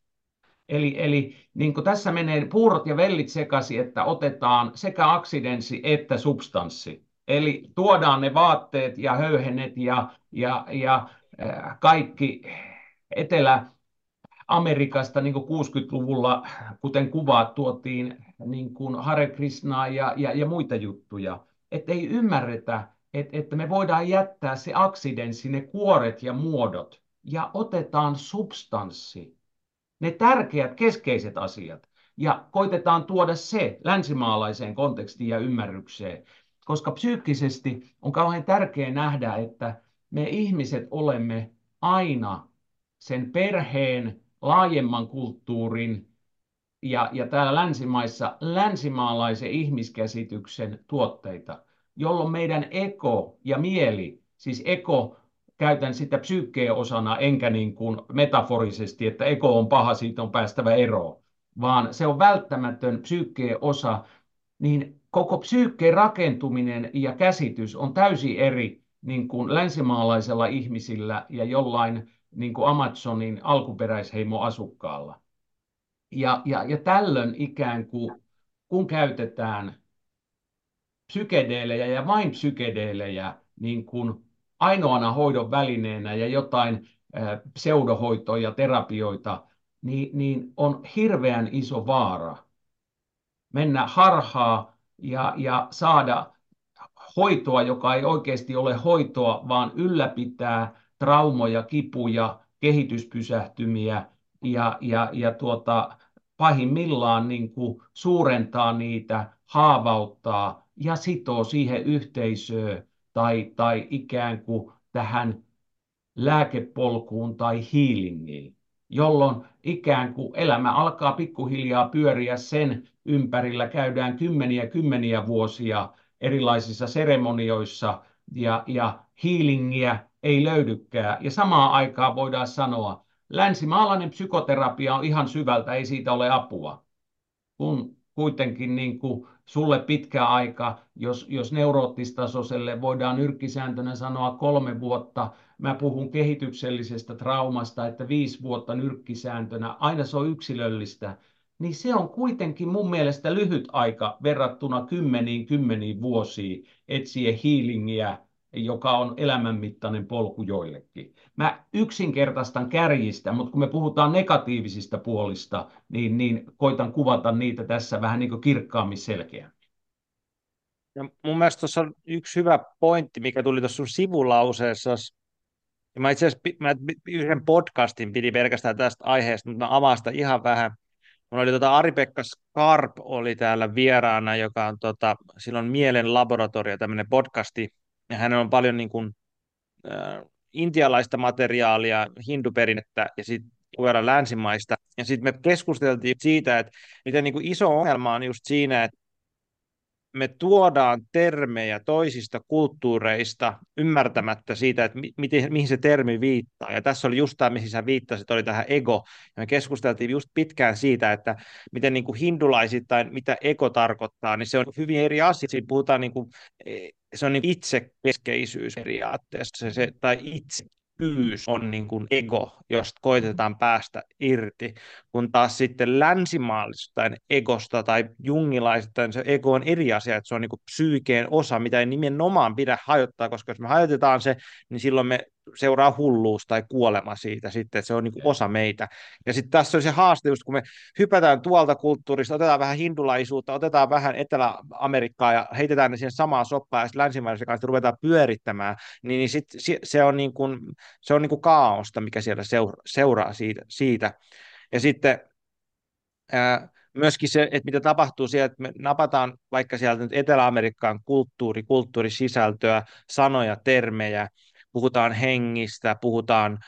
Eli, eli niin kuin tässä menee puurot ja vellit sekaisin, että otetaan sekä aksidenssi että substanssi. Eli tuodaan ne vaatteet ja höyhenet ja, ja, ja kaikki Etelä, Amerikasta niin 60-luvulla, kuten kuvaat, tuotiin niin kuin Hare Krishna ja, ja, ja muita juttuja. Että ei ymmärretä, että, että me voidaan jättää se aksidenssi, ne kuoret ja muodot, ja otetaan substanssi, ne tärkeät, keskeiset asiat, ja koitetaan tuoda se länsimaalaiseen kontekstiin ja ymmärrykseen. Koska psyykkisesti on kauhean tärkeää nähdä, että me ihmiset olemme aina sen perheen, laajemman kulttuurin ja, ja täällä länsimaissa länsimaalaisen ihmiskäsityksen tuotteita, jolloin meidän eko ja mieli, siis eko, käytän sitä psyykkeen osana, enkä niin kuin metaforisesti, että eko on paha, siitä on päästävä eroon, vaan se on välttämätön psyykkeen osa, niin koko psyykkeen rakentuminen ja käsitys on täysin eri niin kuin länsimaalaisella ihmisillä ja jollain niin kuin Amazonin alkuperäisheimo asukkaalla. Ja, ja, ja tällöin ikään kuin, kun käytetään psykedeelejä ja vain psykedeelejä niin kuin ainoana hoidon välineenä ja jotain pseudohoitoja ja terapioita, niin, niin on hirveän iso vaara mennä harhaa ja, ja saada hoitoa, joka ei oikeasti ole hoitoa, vaan ylläpitää traumoja, kipuja, kehityspysähtymiä ja, ja, ja tuota, pahimmillaan niin kuin suurentaa niitä, haavauttaa ja sitoo siihen yhteisöön tai, tai ikään kuin tähän lääkepolkuun tai healingiin, jolloin ikään kuin elämä alkaa pikkuhiljaa pyöriä sen ympärillä, käydään kymmeniä kymmeniä vuosia erilaisissa seremonioissa ja, ja healingiä ei löydykään. Ja samaan aikaan voidaan sanoa, länsimaalainen psykoterapia on ihan syvältä, ei siitä ole apua. Kun kuitenkin niin kuin sulle pitkä aika, jos, jos neuroottistasoiselle voidaan nyrkkisääntönä sanoa kolme vuotta, mä puhun kehityksellisestä traumasta, että viisi vuotta nyrkkisääntönä, aina se on yksilöllistä, niin se on kuitenkin mun mielestä lyhyt aika verrattuna kymmeniin kymmeniin vuosiin etsiä healingiä joka on elämänmittainen polku joillekin. Mä yksinkertaistan kärjistä, mutta kun me puhutaan negatiivisista puolista, niin, niin koitan kuvata niitä tässä vähän niin kuin kirkkaammin selkeämmin. Ja mun mielestä tuossa on yksi hyvä pointti, mikä tuli tuossa sun sivulauseessa. Mä itse asiassa yhden podcastin pidi pelkästään tästä aiheesta, mutta mä avaan sitä ihan vähän. Mulla oli tota Ari-Pekka Skarp oli täällä vieraana, joka on tota, silloin Mielen laboratorio, tämmöinen podcasti, ja hänellä on paljon niin kuin, äh, intialaista materiaalia, hinduperinnettä ja sitten länsimaista. Ja sitten me keskusteltiin siitä, että miten niin kuin iso ongelma on just siinä, että me tuodaan termejä toisista kulttuureista ymmärtämättä siitä, että miten, mihin se termi viittaa. Ja tässä oli just tämä, mihin sä viittasit, oli tähän ego. Ja me keskusteltiin just pitkään siitä, että miten niin kuin hindulaisittain, mitä ego tarkoittaa, niin se on hyvin eri asia. Siinä puhutaan niin kuin, e, se on niin itsekeskeisyys periaatteessa, se, tai itse pyys on niin kuin ego, josta koitetaan päästä irti, kun taas sitten länsimaalaistain egosta tai jungilaistain se ego on eri asia, että se on niin kuin psyykeen osa, mitä ei nimenomaan pidä hajottaa, koska jos me hajotetaan se, niin silloin me seuraa hulluus tai kuolema siitä sitten, että se on niin kuin osa meitä. Ja sitten tässä on se haaste, just kun me hypätään tuolta kulttuurista, otetaan vähän hindulaisuutta, otetaan vähän Etelä-Amerikkaa ja heitetään ne siihen samaan soppaan, ja sitten länsimaalaisen kanssa ruvetaan pyörittämään, niin, niin sit se on, niin kuin, se on niin kuin kaaosta, mikä siellä seuraa, seuraa siitä, siitä. Ja sitten ää, myöskin se, että mitä tapahtuu siellä, että me napataan vaikka sieltä nyt Etelä-Amerikkaan kulttuuri, kulttuurisisältöä, sanoja, termejä, puhutaan hengistä, puhutaan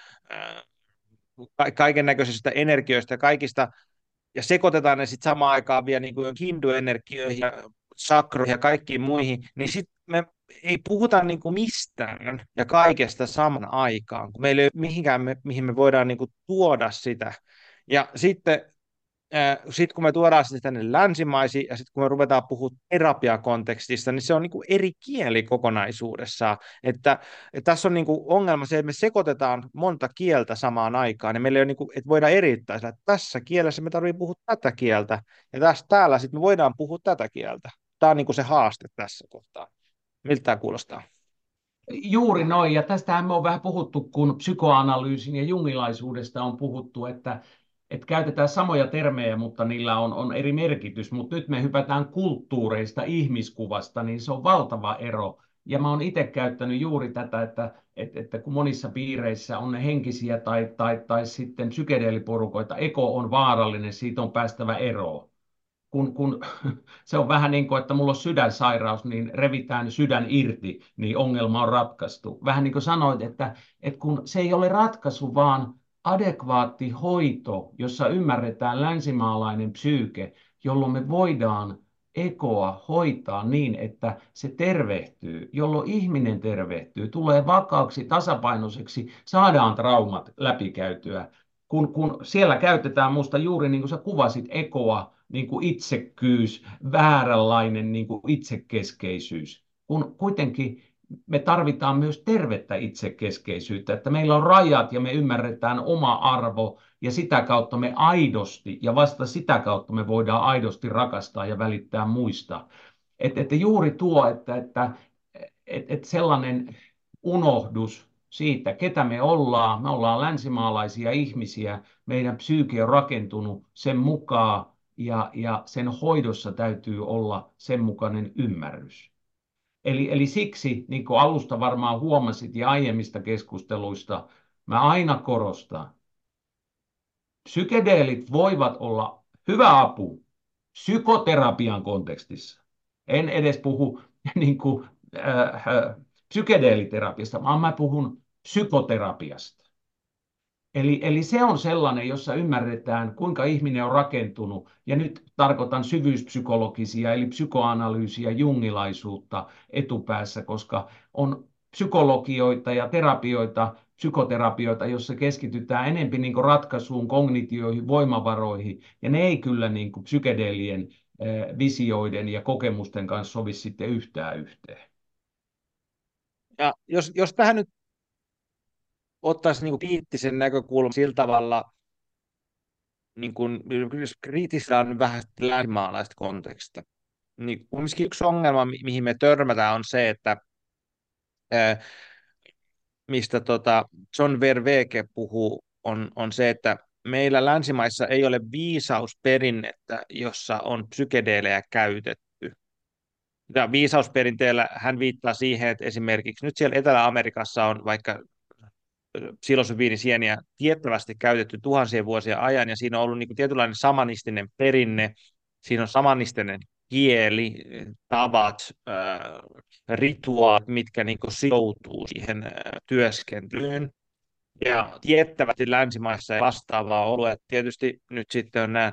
ka- kaiken näköisistä energioista ja kaikista, ja sekoitetaan ne sitten samaan aikaan vielä niin kuin hinduenergioihin ja sakroihin ja kaikkiin muihin, niin sitten me ei puhuta niin kuin mistään ja kaikesta saman aikaan, kun meillä ei ole mihinkään, me, mihin me voidaan niin kuin tuoda sitä. Ja sitten sitten kun me tuodaan sitä tänne länsimaisiin ja sitten kun me ruvetaan puhumaan terapiakontekstista, niin se on niin kuin eri kieli kokonaisuudessaan. Että, että tässä on niin kuin ongelma se, että me sekoitetaan monta kieltä samaan aikaan, niin meillä ei ole niin kuin, että voidaan erittää sitä, että tässä kielessä me tarvitsemme puhua tätä kieltä ja tässä, täällä sitten me voidaan puhua tätä kieltä. Tämä on niin kuin se haaste tässä kohtaa. Miltä tämä kuulostaa? Juuri noin, ja tästähän me on vähän puhuttu, kun psykoanalyysin ja jungilaisuudesta on puhuttu, että että käytetään samoja termejä, mutta niillä on, on eri merkitys. Mutta nyt me hypätään kulttuureista, ihmiskuvasta, niin se on valtava ero. Ja mä oon itse käyttänyt juuri tätä, että, että, että kun monissa piireissä on ne henkisiä tai, tai, tai sitten psykedeeliporukoita, eko on vaarallinen, siitä on päästävä eroon. Kun, kun [laughs] se on vähän niin kuin, että mulla on sydänsairaus, niin revitään sydän irti, niin ongelma on ratkaistu. Vähän niin kuin sanoit, että, että kun se ei ole ratkaisu, vaan adekvaatti hoito, jossa ymmärretään länsimaalainen psyyke, jolloin me voidaan ekoa hoitaa niin, että se tervehtyy, jolloin ihminen tervehtyy, tulee vakaaksi, tasapainoiseksi, saadaan traumat läpikäytyä. Kun, kun siellä käytetään minusta juuri niin kuin sä kuvasit ekoa, niin kuin itsekkyys, vääränlainen niin kuin itsekeskeisyys, kun kuitenkin me tarvitaan myös tervettä itsekeskeisyyttä, että meillä on rajat ja me ymmärretään oma arvo ja sitä kautta me aidosti ja vasta sitä kautta me voidaan aidosti rakastaa ja välittää muista. Että et juuri tuo, että, että et, et sellainen unohdus siitä, ketä me ollaan, me ollaan länsimaalaisia ihmisiä, meidän psyyke on rakentunut sen mukaan ja, ja sen hoidossa täytyy olla sen mukainen ymmärrys. Eli, eli siksi, niin kuin alusta varmaan huomasit ja aiemmista keskusteluista, mä aina korostan, psykedeelit voivat olla hyvä apu psykoterapian kontekstissa. En edes puhu [laughs] niin kuin, äh, äh, psykedeeliterapiasta, vaan mä puhun psykoterapiasta. Eli, eli se on sellainen, jossa ymmärretään, kuinka ihminen on rakentunut, ja nyt tarkoitan syvyyspsykologisia, eli psykoanalyysiä, jungilaisuutta etupäässä, koska on psykologioita ja terapioita, psykoterapioita, jossa keskitytään enempi niin ratkaisuun, kognitioihin, voimavaroihin, ja ne ei kyllä niin kuin psykedeelien eh, visioiden ja kokemusten kanssa sovi sitten yhtään yhteen. Ja jos, jos tähän nyt ottaisi niin kriittisen näkökulman sillä tavalla, niin kuin, jos kriitisellä vähän länsimaalaista konteksta, niin kumminkin yksi ongelma, mihin me törmätään, on se, että mistä tota John Verweke puhuu, on, on se, että meillä länsimaissa ei ole viisausperinnettä, jossa on psykedeelejä käytetty. Ja viisausperinteellä hän viittaa siihen, että esimerkiksi nyt siellä Etelä-Amerikassa on vaikka psilosybiinisieniä tiettävästi käytetty tuhansien vuosien ajan, ja siinä on ollut niin kuin tietynlainen samanistinen perinne, siinä on samanistinen kieli, tavat, äh, rituaalit, mitkä niin kuin siihen äh, työskentelyyn. Ja tiettävästi länsimaissa ei vastaavaa ollut. että tietysti nyt sitten on nämä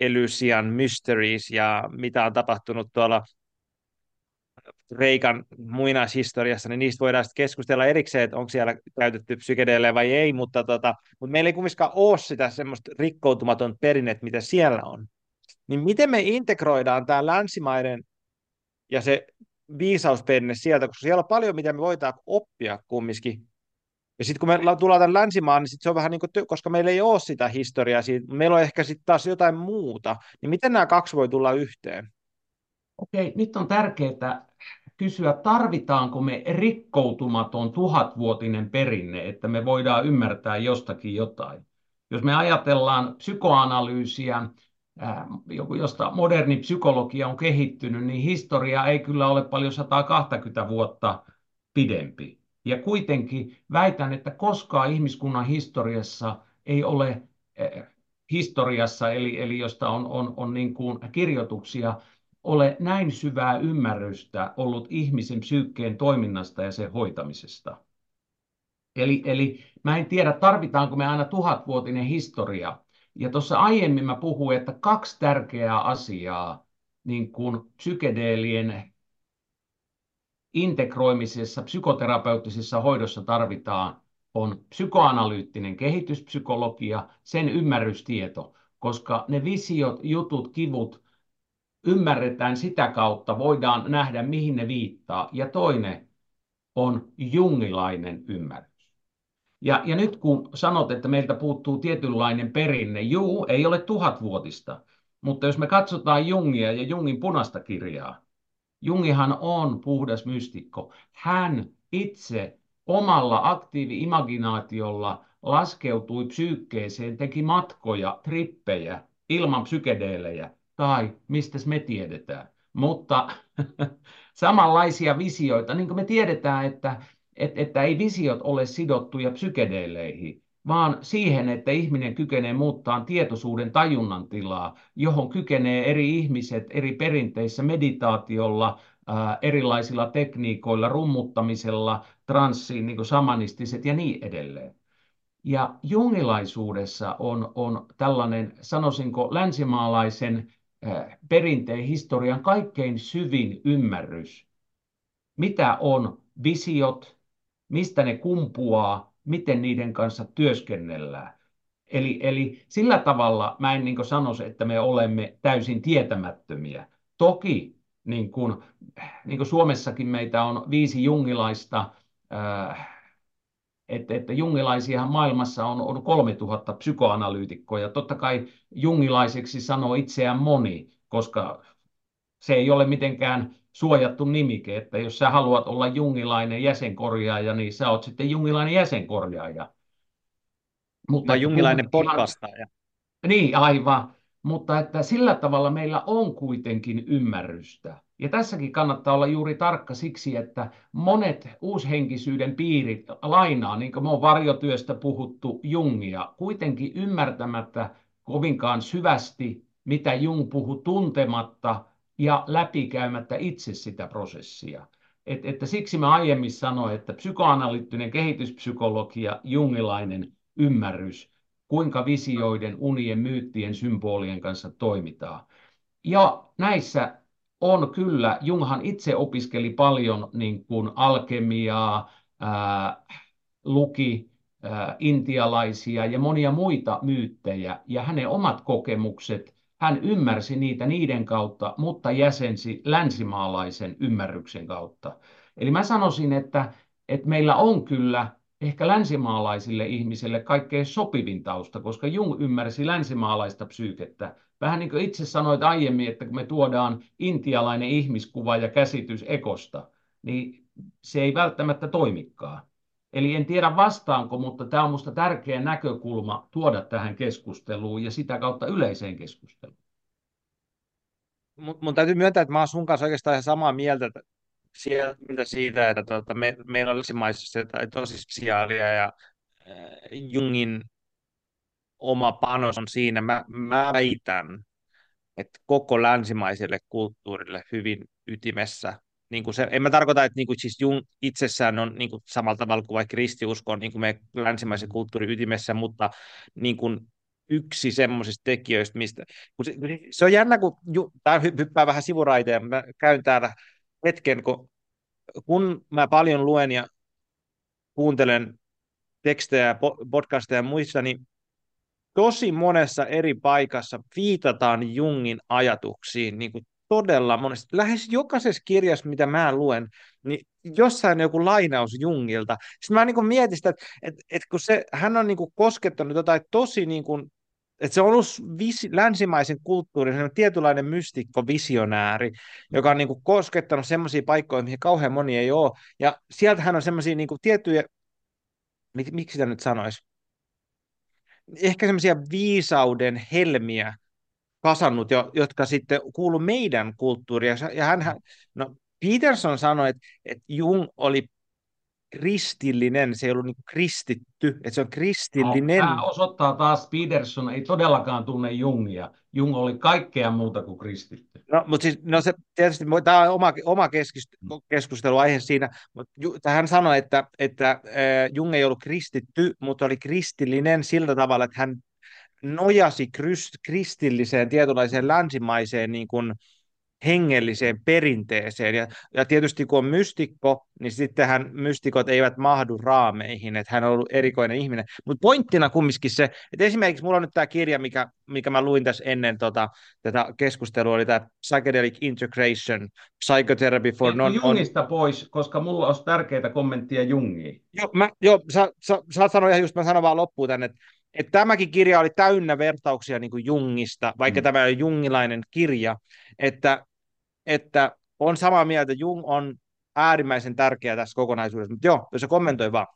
Elysian Mysteries ja mitä on tapahtunut tuolla Reikan muinaishistoriassa, niin niistä voidaan sitten keskustella erikseen, että onko siellä käytetty psykedeelejä vai ei, mutta, tota, mutta meillä ei kumminkaan ole sitä semmoista rikkoutumaton perinnettä, mitä siellä on. Niin miten me integroidaan tämä länsimaiden ja se viisausperinne sieltä, koska siellä on paljon, mitä me voidaan oppia kumminkin. Ja sitten kun me tullaan tämän länsimaan, niin sit se on vähän niin kuin, koska meillä ei ole sitä historiaa, siitä, meillä on ehkä sitten taas jotain muuta, niin miten nämä kaksi voi tulla yhteen? Okei, nyt on tärkeää kysyä, tarvitaanko me rikkoutumaton tuhatvuotinen perinne, että me voidaan ymmärtää jostakin jotain. Jos me ajatellaan psykoanalyysiä, josta moderni psykologia on kehittynyt, niin historia ei kyllä ole paljon 120 vuotta pidempi. Ja kuitenkin väitän, että koskaan ihmiskunnan historiassa ei ole historiassa, eli, eli josta on, on, on niin kuin kirjoituksia, ole näin syvää ymmärrystä ollut ihmisen psyykkeen toiminnasta ja sen hoitamisesta. Eli, eli mä en tiedä, tarvitaanko me aina tuhatvuotinen historia. Ja tuossa aiemmin mä puhuin, että kaksi tärkeää asiaa niin kuin psykedeelien integroimisessa, psykoterapeuttisessa hoidossa tarvitaan, on psykoanalyyttinen kehityspsykologia, sen ymmärrystieto, koska ne visiot, jutut, kivut, ymmärretään sitä kautta, voidaan nähdä, mihin ne viittaa. Ja toinen on jungilainen ymmärrys. Ja, ja nyt kun sanot, että meiltä puuttuu tietynlainen perinne, juu, ei ole tuhatvuotista, mutta jos me katsotaan Jungia ja Jungin punaista kirjaa, Jungihan on puhdas mystikko. Hän itse omalla aktiivi-imaginaatiolla laskeutui psyykkeeseen, teki matkoja, trippejä ilman psykedeelejä tai mistä me tiedetään. Mutta [laughs] samanlaisia visioita, niin kuin me tiedetään, että, että, että ei visiot ole sidottuja psykedeeleihin, vaan siihen, että ihminen kykenee muuttaa tietoisuuden tajunnan tilaa, johon kykenee eri ihmiset eri perinteissä meditaatiolla, ää, erilaisilla tekniikoilla, rummuttamisella, transsiin, niin samanistiset ja niin edelleen. Ja jungilaisuudessa on, on tällainen, sanoisinko, länsimaalaisen perinteen historian kaikkein syvin ymmärrys, mitä on visiot, mistä ne kumpuaa, miten niiden kanssa työskennellään. Eli, eli sillä tavalla mä en niin sanoisi, että me olemme täysin tietämättömiä. Toki niin kuin, niin kuin Suomessakin meitä on viisi jungilaista, että, että jungilaisiahan maailmassa on, on 3000 psykoanalyytikkoa, ja totta kai jungilaiseksi sanoo itseään moni, koska se ei ole mitenkään suojattu nimike, että jos sä haluat olla jungilainen jäsenkorjaaja, niin sä oot sitten jungilainen jäsenkorjaaja. Mutta jungilainen podcastaja. Niin, aivan. Mutta että sillä tavalla meillä on kuitenkin ymmärrystä. Ja tässäkin kannattaa olla juuri tarkka siksi, että monet uushenkisyyden piirit lainaa, niin kuin me on varjotyöstä puhuttu Jungia, kuitenkin ymmärtämättä kovinkaan syvästi, mitä Jung puhuu tuntematta ja läpikäymättä itse sitä prosessia. Et, että siksi mä aiemmin sanoin, että psykoanalyyttinen kehityspsykologia, jungilainen ymmärrys, kuinka visioiden, unien, myyttien, symbolien kanssa toimitaan. Ja näissä on kyllä, Junghan itse opiskeli paljon niin kuin alkemiaa, ää, luki ää, intialaisia ja monia muita myyttejä, ja hänen omat kokemukset, hän ymmärsi niitä niiden kautta, mutta jäsensi länsimaalaisen ymmärryksen kautta. Eli mä sanoisin, että, että meillä on kyllä ehkä länsimaalaisille ihmisille kaikkein sopivin tausta, koska Jung ymmärsi länsimaalaista psyykettä. Vähän niin kuin itse sanoit aiemmin, että kun me tuodaan intialainen ihmiskuva ja käsitys ekosta, niin se ei välttämättä toimikaan. Eli en tiedä vastaanko, mutta tämä on minusta tärkeä näkökulma tuoda tähän keskusteluun ja sitä kautta yleiseen keskusteluun. Mun täytyy myöntää, että mä oon sun kanssa oikeastaan ihan samaa mieltä sieltä siitä, että tuota, me, meillä olisi maissa tosi spesiaalia ja äh, Jungin oma panos on siinä. Mä, mä väitän, että koko länsimaiselle kulttuurille hyvin ytimessä. Niin kuin se, en mä tarkoita, että niin kuin siis Jung itsessään on niin kuin samalla tavalla kuin vaikka kristiusko on niin kuin me länsimaisen kulttuurin ytimessä, mutta niin kuin yksi semmoisista tekijöistä, mistä... Kun se, se on jännä, kun tämä hyppää vähän sivuraiteen, mä käyn täällä hetken, kun, kun mä paljon luen ja kuuntelen tekstejä, podcasteja ja muista, niin tosi monessa eri paikassa viitataan Jungin ajatuksiin niin kuin todella monesti. Lähes jokaisessa kirjassa, mitä mä luen, niin jossain joku lainaus Jungilta. Sitten mä niin mietin sitä, että, että, että kun se, hän on niin kuin koskettanut jotain tosi niin kuin että se on ollut visi, länsimaisen kulttuurin tietynlainen mystikko, visionääri, joka on niin kuin koskettanut semmoisia paikkoja, mihin kauhean moni ei ole. Ja sieltähän on semmoisia niin tiettyjä, miksi sitä nyt sanoisi, ehkä semmoisia viisauden helmiä kasannut, jo, jotka sitten kuulu meidän kulttuuriin. Ja hän, no Peterson sanoi, että, että Jung oli kristillinen, se ei ollut niin kristitty, että se on kristillinen. No, tämä osoittaa taas, Peterson ei todellakaan tunne Jungia. Jung oli kaikkea muuta kuin kristitty. No, mutta siis, no se, tietysti tämä on oma, oma keskusteluaihe siinä, mutta hän sanoi, että, että äh, Jung ei ollut kristitty, mutta oli kristillinen sillä tavalla, että hän nojasi kristilliseen tietynlaiseen länsimaiseen niin kuin, hengelliseen perinteeseen. Ja, ja tietysti kun on mystikko, niin sittenhän mystikot eivät mahdu raameihin, että hän on ollut erikoinen ihminen. Mutta pointtina kumminkin se, että esimerkiksi mulla on nyt tämä kirja, mikä, mikä mä luin tässä ennen tota, tätä keskustelua, oli tämä Psychedelic Integration, Psychotherapy for non... Jungista pois, koska mulla olisi tärkeitä kommenttia Jungiin. Joo, mä, jo, sä, sä, sä sanoa ihan just, mä sanon vaan loppuun tänne, että että tämäkin kirja oli täynnä vertauksia niin kuin Jungista, vaikka mm. tämä on jungilainen kirja, että että on samaa mieltä, Jung on äärimmäisen tärkeä tässä kokonaisuudessa, mutta joo, jos se kommentoi vaan.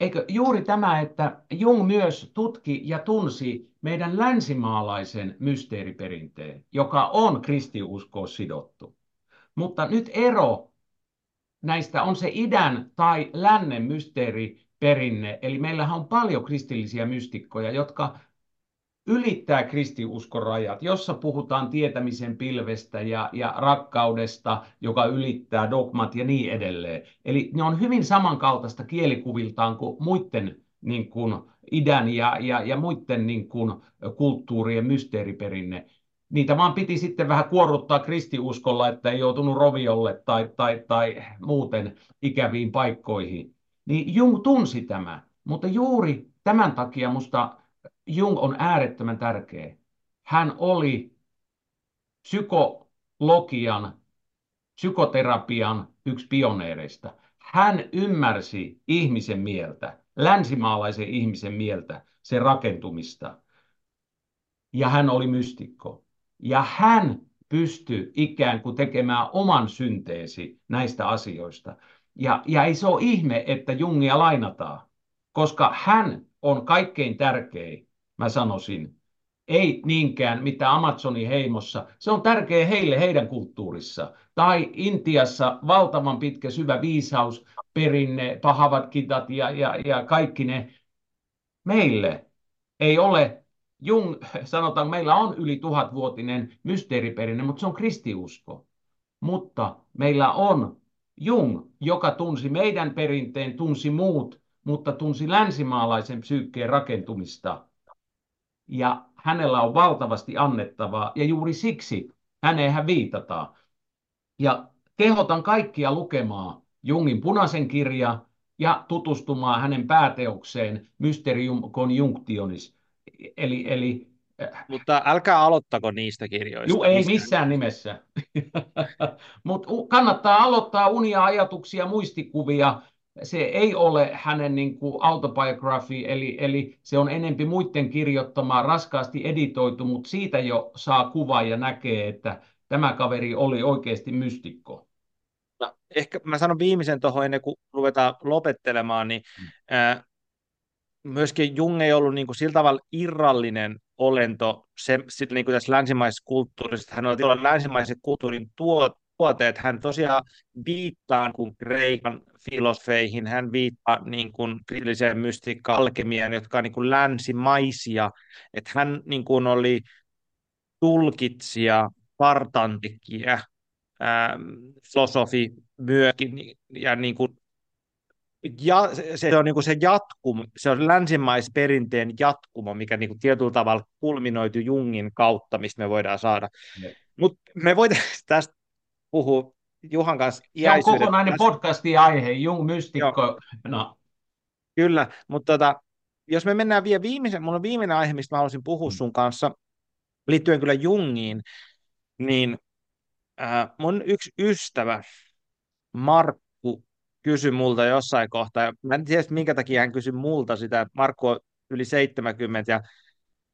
Eikö juuri tämä, että Jung myös tutki ja tunsi meidän länsimaalaisen mysteeriperinteen, joka on kristiuskoon sidottu. Mutta nyt ero näistä on se idän tai lännen mysteeriperinne. Eli meillähän on paljon kristillisiä mystikkoja, jotka ylittää kristiuskon rajat, jossa puhutaan tietämisen pilvestä ja, ja rakkaudesta, joka ylittää dogmat ja niin edelleen. Eli ne on hyvin samankaltaista kielikuviltaan kuin muiden niin kuin idän ja, ja, ja muiden niin kuin, kulttuurien mysteeriperinne. Niitä vaan piti sitten vähän kuorruttaa kristiuskolla, että ei joutunut roviolle tai, tai, tai muuten ikäviin paikkoihin. Niin Jung tunsi tämä, mutta juuri tämän takia musta Jung on äärettömän tärkeä. Hän oli psykologian, psykoterapian yksi pioneereista. Hän ymmärsi ihmisen mieltä, länsimaalaisen ihmisen mieltä, sen rakentumista. Ja hän oli mystikko. Ja hän pystyi ikään kuin tekemään oman synteesi näistä asioista. Ja, ja ei se ole ihme, että Jungia lainataan, koska hän on kaikkein tärkein mä sanoisin. Ei niinkään mitä Amazonin heimossa. Se on tärkeä heille heidän kulttuurissa. Tai Intiassa valtavan pitkä syvä viisaus, perinne, pahavat kitat ja, ja, ja kaikki ne. Meille ei ole Jung, sanotaan, meillä on yli tuhatvuotinen mysteeriperinne, mutta se on kristiusko. Mutta meillä on Jung, joka tunsi meidän perinteen, tunsi muut, mutta tunsi länsimaalaisen psyykkeen rakentumista ja hänellä on valtavasti annettavaa, ja juuri siksi häneen viitataan. Ja kehotan kaikkia lukemaan Jungin punaisen kirja ja tutustumaan hänen pääteokseen Mysterium Conjunctionis. Eli, eli äh, mutta älkää aloittako niistä kirjoista. Joo, ei missään, missään nimessä. [laughs] Mutta kannattaa aloittaa unia, ajatuksia, muistikuvia se ei ole hänen niin kuin autobiography, eli, eli se on enempi muiden kirjoittamaa, raskaasti editoitu, mutta siitä jo saa kuva ja näkee, että tämä kaveri oli oikeasti mystikko. mutta ehkä mä sanon viimeisen tuohon ennen kuin ruvetaan lopettelemaan, niin mm. ää, myöskin Jung ei ollut niin kuin sillä tavalla irrallinen olento se, sit niin kuin tässä länsimaisessa kulttuurissa. Hän oli länsimaisen kulttuurin tuo, tuote, että hän tosiaan viittaa kuin Kreikan filosofeihin, hän viittaa niin kuin kristilliseen mystiikkaan, alkemiaan, jotka on niin kuin länsimaisia, että hän niin kuin oli tulkitsija, kartantekijä, filosofi myöskin, ja niin kuin ja se on niin kuin se jatkumo, se on länsimaisperinteen jatkumo, mikä niin kuin tietyllä tavalla kulminoitu Jungin kautta, mistä me voidaan saada. Mutta me voitaisiin [laughs] tästä puhua Juhan kanssa Se on kokonainen podcastin aihe, Jung mystikko. No. Kyllä, mutta tota, jos me mennään vielä viimeisen, mulla on viimeinen aihe, mistä mä haluaisin puhua mm. sun kanssa, liittyen kyllä Jungiin, niin äh, mun yksi ystävä, Markku, kysyi multa jossain kohtaa, ja mä en tiedä, minkä takia hän kysyi multa sitä, että Markku on yli 70 ja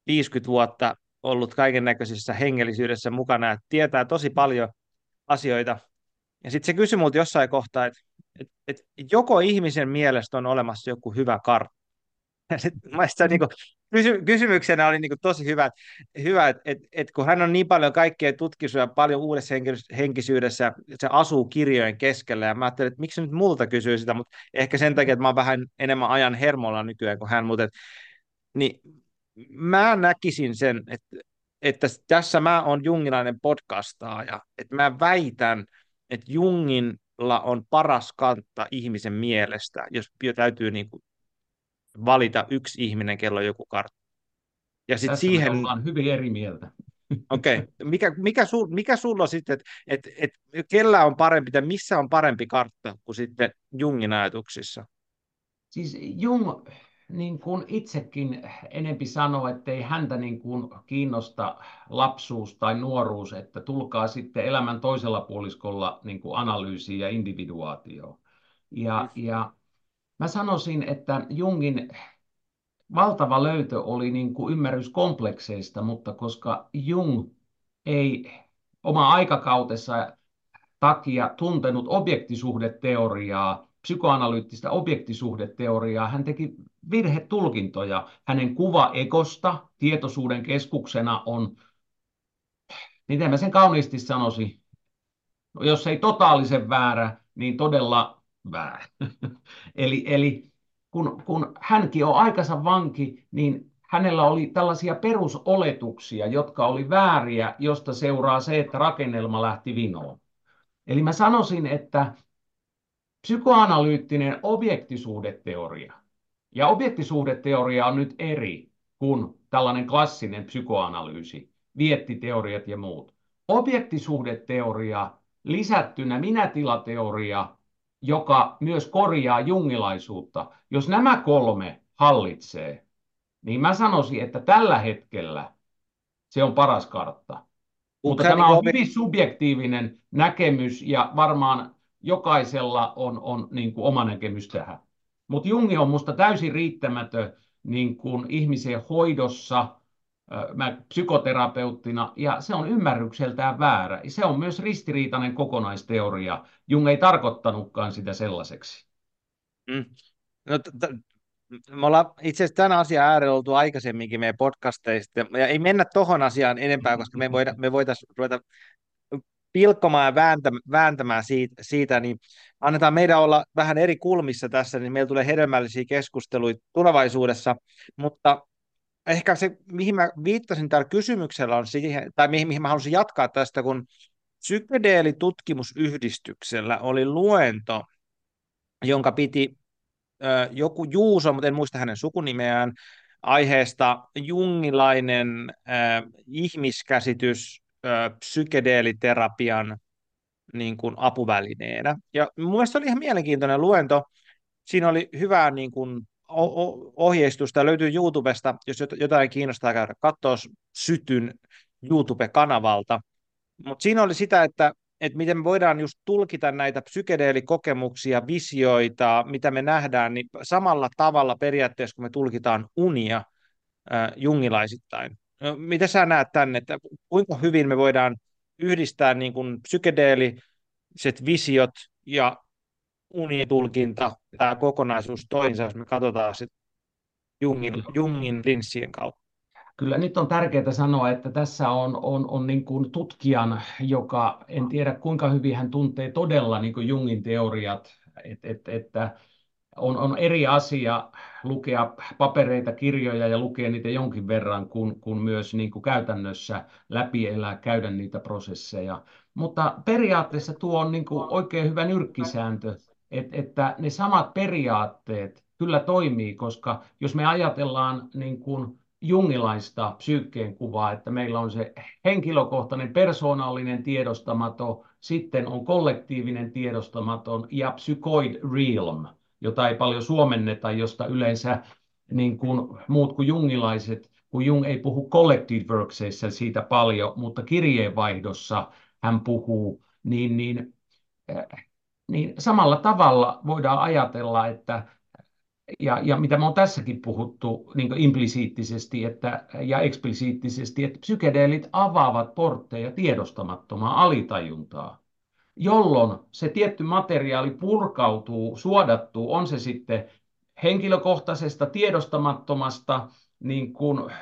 50 vuotta ollut kaiken näköisissä hengellisyydessä mukana ja tietää tosi paljon asioita. Ja sitten se kysyi multa jossain kohtaa, että, että, että joko ihmisen mielestä on olemassa joku hyvä kartta. Ja sit, niin kysy, kysymyksenä oli niin tosi hyvä, hyvä että että että kun hän on niin paljon kaikkea tutkisuja, paljon uudessa henkisyydessä, se asuu kirjojen keskellä, ja mä ajattelin, että miksi nyt multa kysyy sitä, mutta ehkä sen takia, että mä oon vähän enemmän ajan hermolla nykyään kuin hän, mutta et, niin mä näkisin sen, että että tässä mä oon jungilainen podcastaaja, että mä väitän, että Jungilla on paras kantta ihmisen mielestä, jos täytyy niin kuin valita yksi ihminen, kello on joku kartta. Ja sit Tässä siihen... ollaan hyvin eri mieltä. [laughs] Okei. Okay. Mikä, mikä, sul, mikä sulla on sitten, että et, et, kellä on parempi tai missä on parempi kartta kuin sitten Jungin ajatuksissa? Siis Jung niin kuin itsekin enempi sanoo, että ei häntä niin kuin kiinnosta lapsuus tai nuoruus, että tulkaa sitten elämän toisella puoliskolla niin kuin analyysiin ja individuaatioon. Ja, ja mä sanoisin, että Jungin valtava löytö oli niin kuin ymmärrys komplekseista, mutta koska Jung ei oma aikakautensa takia tuntenut objektisuhdeteoriaa, psykoanalyyttistä objektisuhdeteoriaa, hän teki virhetulkintoja. Hänen kuva ekosta tietoisuuden keskuksena on, miten mä sen kauniisti sanoisin, no, jos ei totaalisen väärä, niin todella väärä. [laughs] eli, eli kun, kun hänkin on aikansa vanki, niin hänellä oli tällaisia perusoletuksia, jotka oli vääriä, josta seuraa se, että rakennelma lähti vinoon. Eli mä sanoisin, että psykoanalyyttinen objektisuudeteoria, ja objektisuudeteoria on nyt eri kuin tällainen klassinen psykoanalyysi, viettiteoriat ja muut. Objektisuhdeteoria lisättynä minätilateoria, joka myös korjaa jungilaisuutta. Jos nämä kolme hallitsee, niin mä sanoisin, että tällä hetkellä se on paras kartta. Mutta tämä on hyvin subjektiivinen näkemys ja varmaan jokaisella on, on niin kuin oma näkemys tähän. Mutta Jungi on minusta täysin riittämätön niin kuin ihmisen hoidossa, mä psykoterapeuttina, ja se on ymmärrykseltään väärä. Se on myös ristiriitainen kokonaisteoria. Jung ei tarkoittanutkaan sitä sellaiseksi. Mm. No, t- me ollaan itse asiassa tämän asian äärellä oltu aikaisemminkin meidän podcasteista, ja ei mennä tuohon asiaan enempää, koska me, voida, me voitaisiin ruveta pilkkomaan ja vääntämään, siitä, siitä, niin annetaan meidän olla vähän eri kulmissa tässä, niin meillä tulee hedelmällisiä keskusteluja tulevaisuudessa, mutta ehkä se, mihin mä viittasin täällä kysymyksellä on siihen, tai mihin, mihin mä halusin jatkaa tästä, kun psykedeelitutkimusyhdistyksellä oli luento, jonka piti ö, joku Juuso, mutta en muista hänen sukunimeään, aiheesta jungilainen ö, ihmiskäsitys psykedeeliterapian niin kuin apuvälineenä. Ja mun mielestä se oli ihan mielenkiintoinen luento. Siinä oli hyvää niin kuin ohjeistusta, löytyy YouTubesta, jos jotain kiinnostaa käydä katsoa Sytyn YouTube-kanavalta. Mutta siinä oli sitä, että, että miten me voidaan just tulkita näitä psykedeelikokemuksia, visioita, mitä me nähdään, niin samalla tavalla periaatteessa, kun me tulkitaan unia äh, jungilaisittain. No, mitä sä näet tänne, että kuinka hyvin me voidaan yhdistää niin kuin psykedeeliset visiot ja unitulkinta, tämä kokonaisuus toisensa, jos me katsotaan sit Jungin, Jungin linssien kautta. Kyllä nyt on tärkeää sanoa, että tässä on, on, on niin kuin tutkijan, joka en tiedä kuinka hyvin hän tuntee todella niin kuin Jungin teoriat, et, et, että on, on eri asia lukea papereita, kirjoja ja lukea niitä jonkin verran, kun, kun myös niin kuin käytännössä läpi elää, käydä niitä prosesseja. Mutta periaatteessa tuo on niin kuin oikein hyvä nyrkkisääntö, että, että ne samat periaatteet kyllä toimii, koska jos me ajatellaan niin kuin jungilaista psyykkeen kuvaa, että meillä on se henkilökohtainen persoonallinen tiedostamaton, sitten on kollektiivinen tiedostamaton ja psychoid realm, jota ei paljon suomenneta, josta yleensä niin kuin muut kuin jungilaiset, kun Jung ei puhu collective worksissa siitä paljon, mutta kirjeenvaihdossa hän puhuu, niin, niin, äh, niin samalla tavalla voidaan ajatella, että ja, ja mitä me on tässäkin puhuttu niin implisiittisesti että, ja eksplisiittisesti, että psykedeelit avaavat portteja tiedostamattomaan alitajuntaa, jolloin se tietty materiaali purkautuu, suodattuu, on se sitten henkilökohtaisesta tiedostamattomasta, niin kuin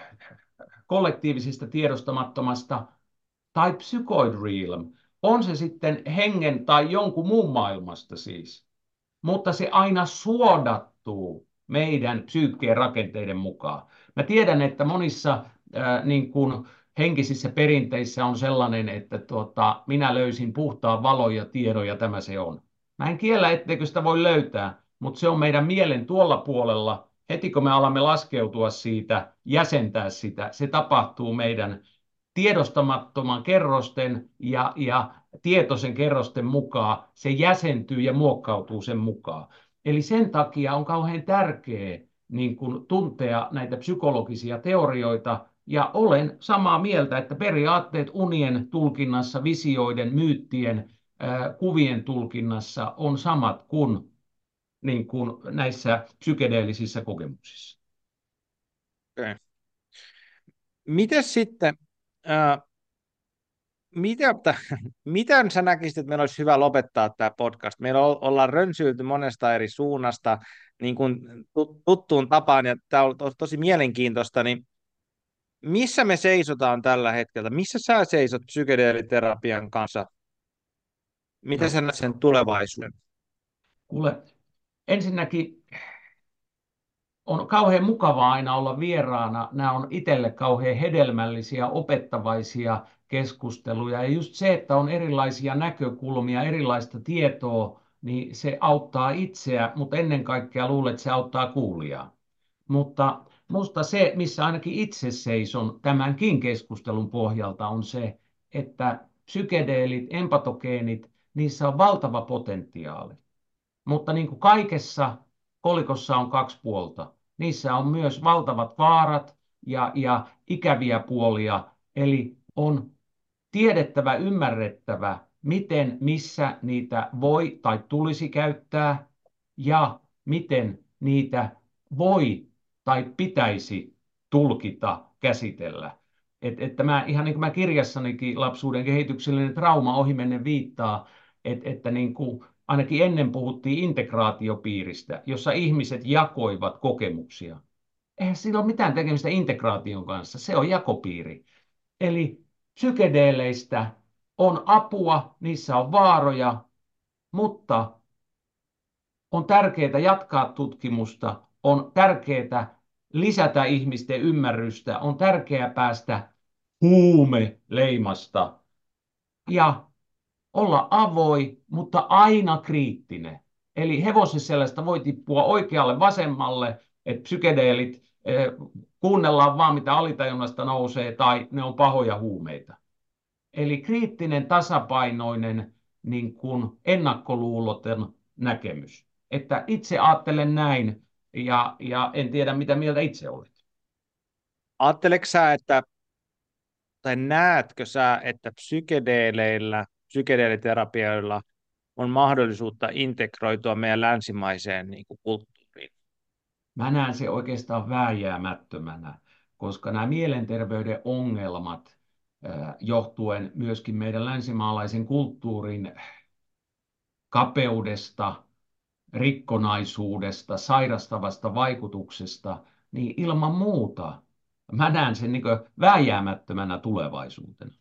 kollektiivisesta tiedostamattomasta tai psychoid realm, on se sitten hengen tai jonkun muun maailmasta siis, mutta se aina suodattuu meidän psyykkeen rakenteiden mukaan. Mä tiedän, että monissa äh, niin kuin henkisissä perinteissä on sellainen, että tuota, minä löysin puhtaan valon ja tiedon ja tämä se on. Mä en kiellä, etteikö sitä voi löytää, mutta se on meidän mielen tuolla puolella. Heti kun me alamme laskeutua siitä, jäsentää sitä, se tapahtuu meidän tiedostamattoman kerrosten ja, ja tietoisen kerrosten mukaan, se jäsentyy ja muokkautuu sen mukaan. Eli sen takia on kauhean tärkeää niin kuin tuntea näitä psykologisia teorioita, ja olen samaa mieltä, että periaatteet unien tulkinnassa, visioiden, myyttien, kuvien tulkinnassa on samat kuin, niin kuin näissä psykedeellisissä kokemuksissa. Okay. Miten sitten, äh, mitä, [laughs] miten sä näkisit, että meillä olisi hyvä lopettaa tämä podcast? Meillä ollaan rönsyilty monesta eri suunnasta niin kuin tuttuun tapaan, ja tämä on tosi mielenkiintoista, niin missä me seisotaan tällä hetkellä? Missä sä seisot psykedeeliterapian kanssa? Miten no. sä näet sen tulevaisuuden? Kuule, ensinnäkin on kauhean mukavaa aina olla vieraana. Nämä on itselle kauhean hedelmällisiä, opettavaisia keskusteluja. Ja just se, että on erilaisia näkökulmia, erilaista tietoa, niin se auttaa itseä, mutta ennen kaikkea luulen, että se auttaa kuulijaa. Mutta Musta se, missä ainakin itse seison tämänkin keskustelun pohjalta, on se, että psykedeelit, empatogeenit, niissä on valtava potentiaali. Mutta niin kuin kaikessa kolikossa on kaksi puolta. Niissä on myös valtavat vaarat ja, ja ikäviä puolia. Eli on tiedettävä, ymmärrettävä, miten, missä niitä voi tai tulisi käyttää ja miten niitä voi tai pitäisi tulkita, käsitellä. Et, että mä, ihan niin kuin mä kirjassanikin lapsuuden kehityksellinen trauma ohimennen viittaa, et, että niin kuin ainakin ennen puhuttiin integraatiopiiristä, jossa ihmiset jakoivat kokemuksia. Eihän sillä ole mitään tekemistä integraation kanssa, se on jakopiiri. Eli psykedeeleistä on apua, niissä on vaaroja, mutta on tärkeää jatkaa tutkimusta, on tärkeää lisätä ihmisten ymmärrystä, on tärkeää päästä huumeleimasta ja olla avoi, mutta aina kriittinen. Eli sellaista voi tippua oikealle, vasemmalle, että psykedeelit eh, kuunnellaan vaan mitä alitajunnasta nousee tai ne on pahoja huumeita. Eli kriittinen, tasapainoinen, niin kuin ennakkoluuloten näkemys. Että itse ajattelen näin, ja, ja en tiedä, mitä mieltä itse olet. Ajatteleksä sä, että, tai näetkö sä, että psykedeeleillä, psykedeeliterapioilla on mahdollisuutta integroitua meidän länsimaiseen niin kuin kulttuuriin? Mä näen se oikeastaan vääjäämättömänä, koska nämä mielenterveyden ongelmat johtuen myöskin meidän länsimaalaisen kulttuurin kapeudesta, rikkonaisuudesta, sairastavasta vaikutuksesta, niin ilman muuta mä näen sen niin vääjäämättömänä tulevaisuutena.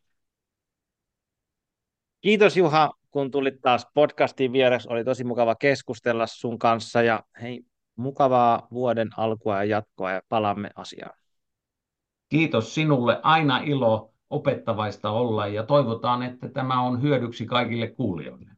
Kiitos Juha, kun tulit taas podcastiin viereksi. Oli tosi mukava keskustella sun kanssa ja hei, mukavaa vuoden alkua ja jatkoa ja palaamme asiaan. Kiitos sinulle. Aina ilo opettavaista olla ja toivotaan, että tämä on hyödyksi kaikille kuulijoille.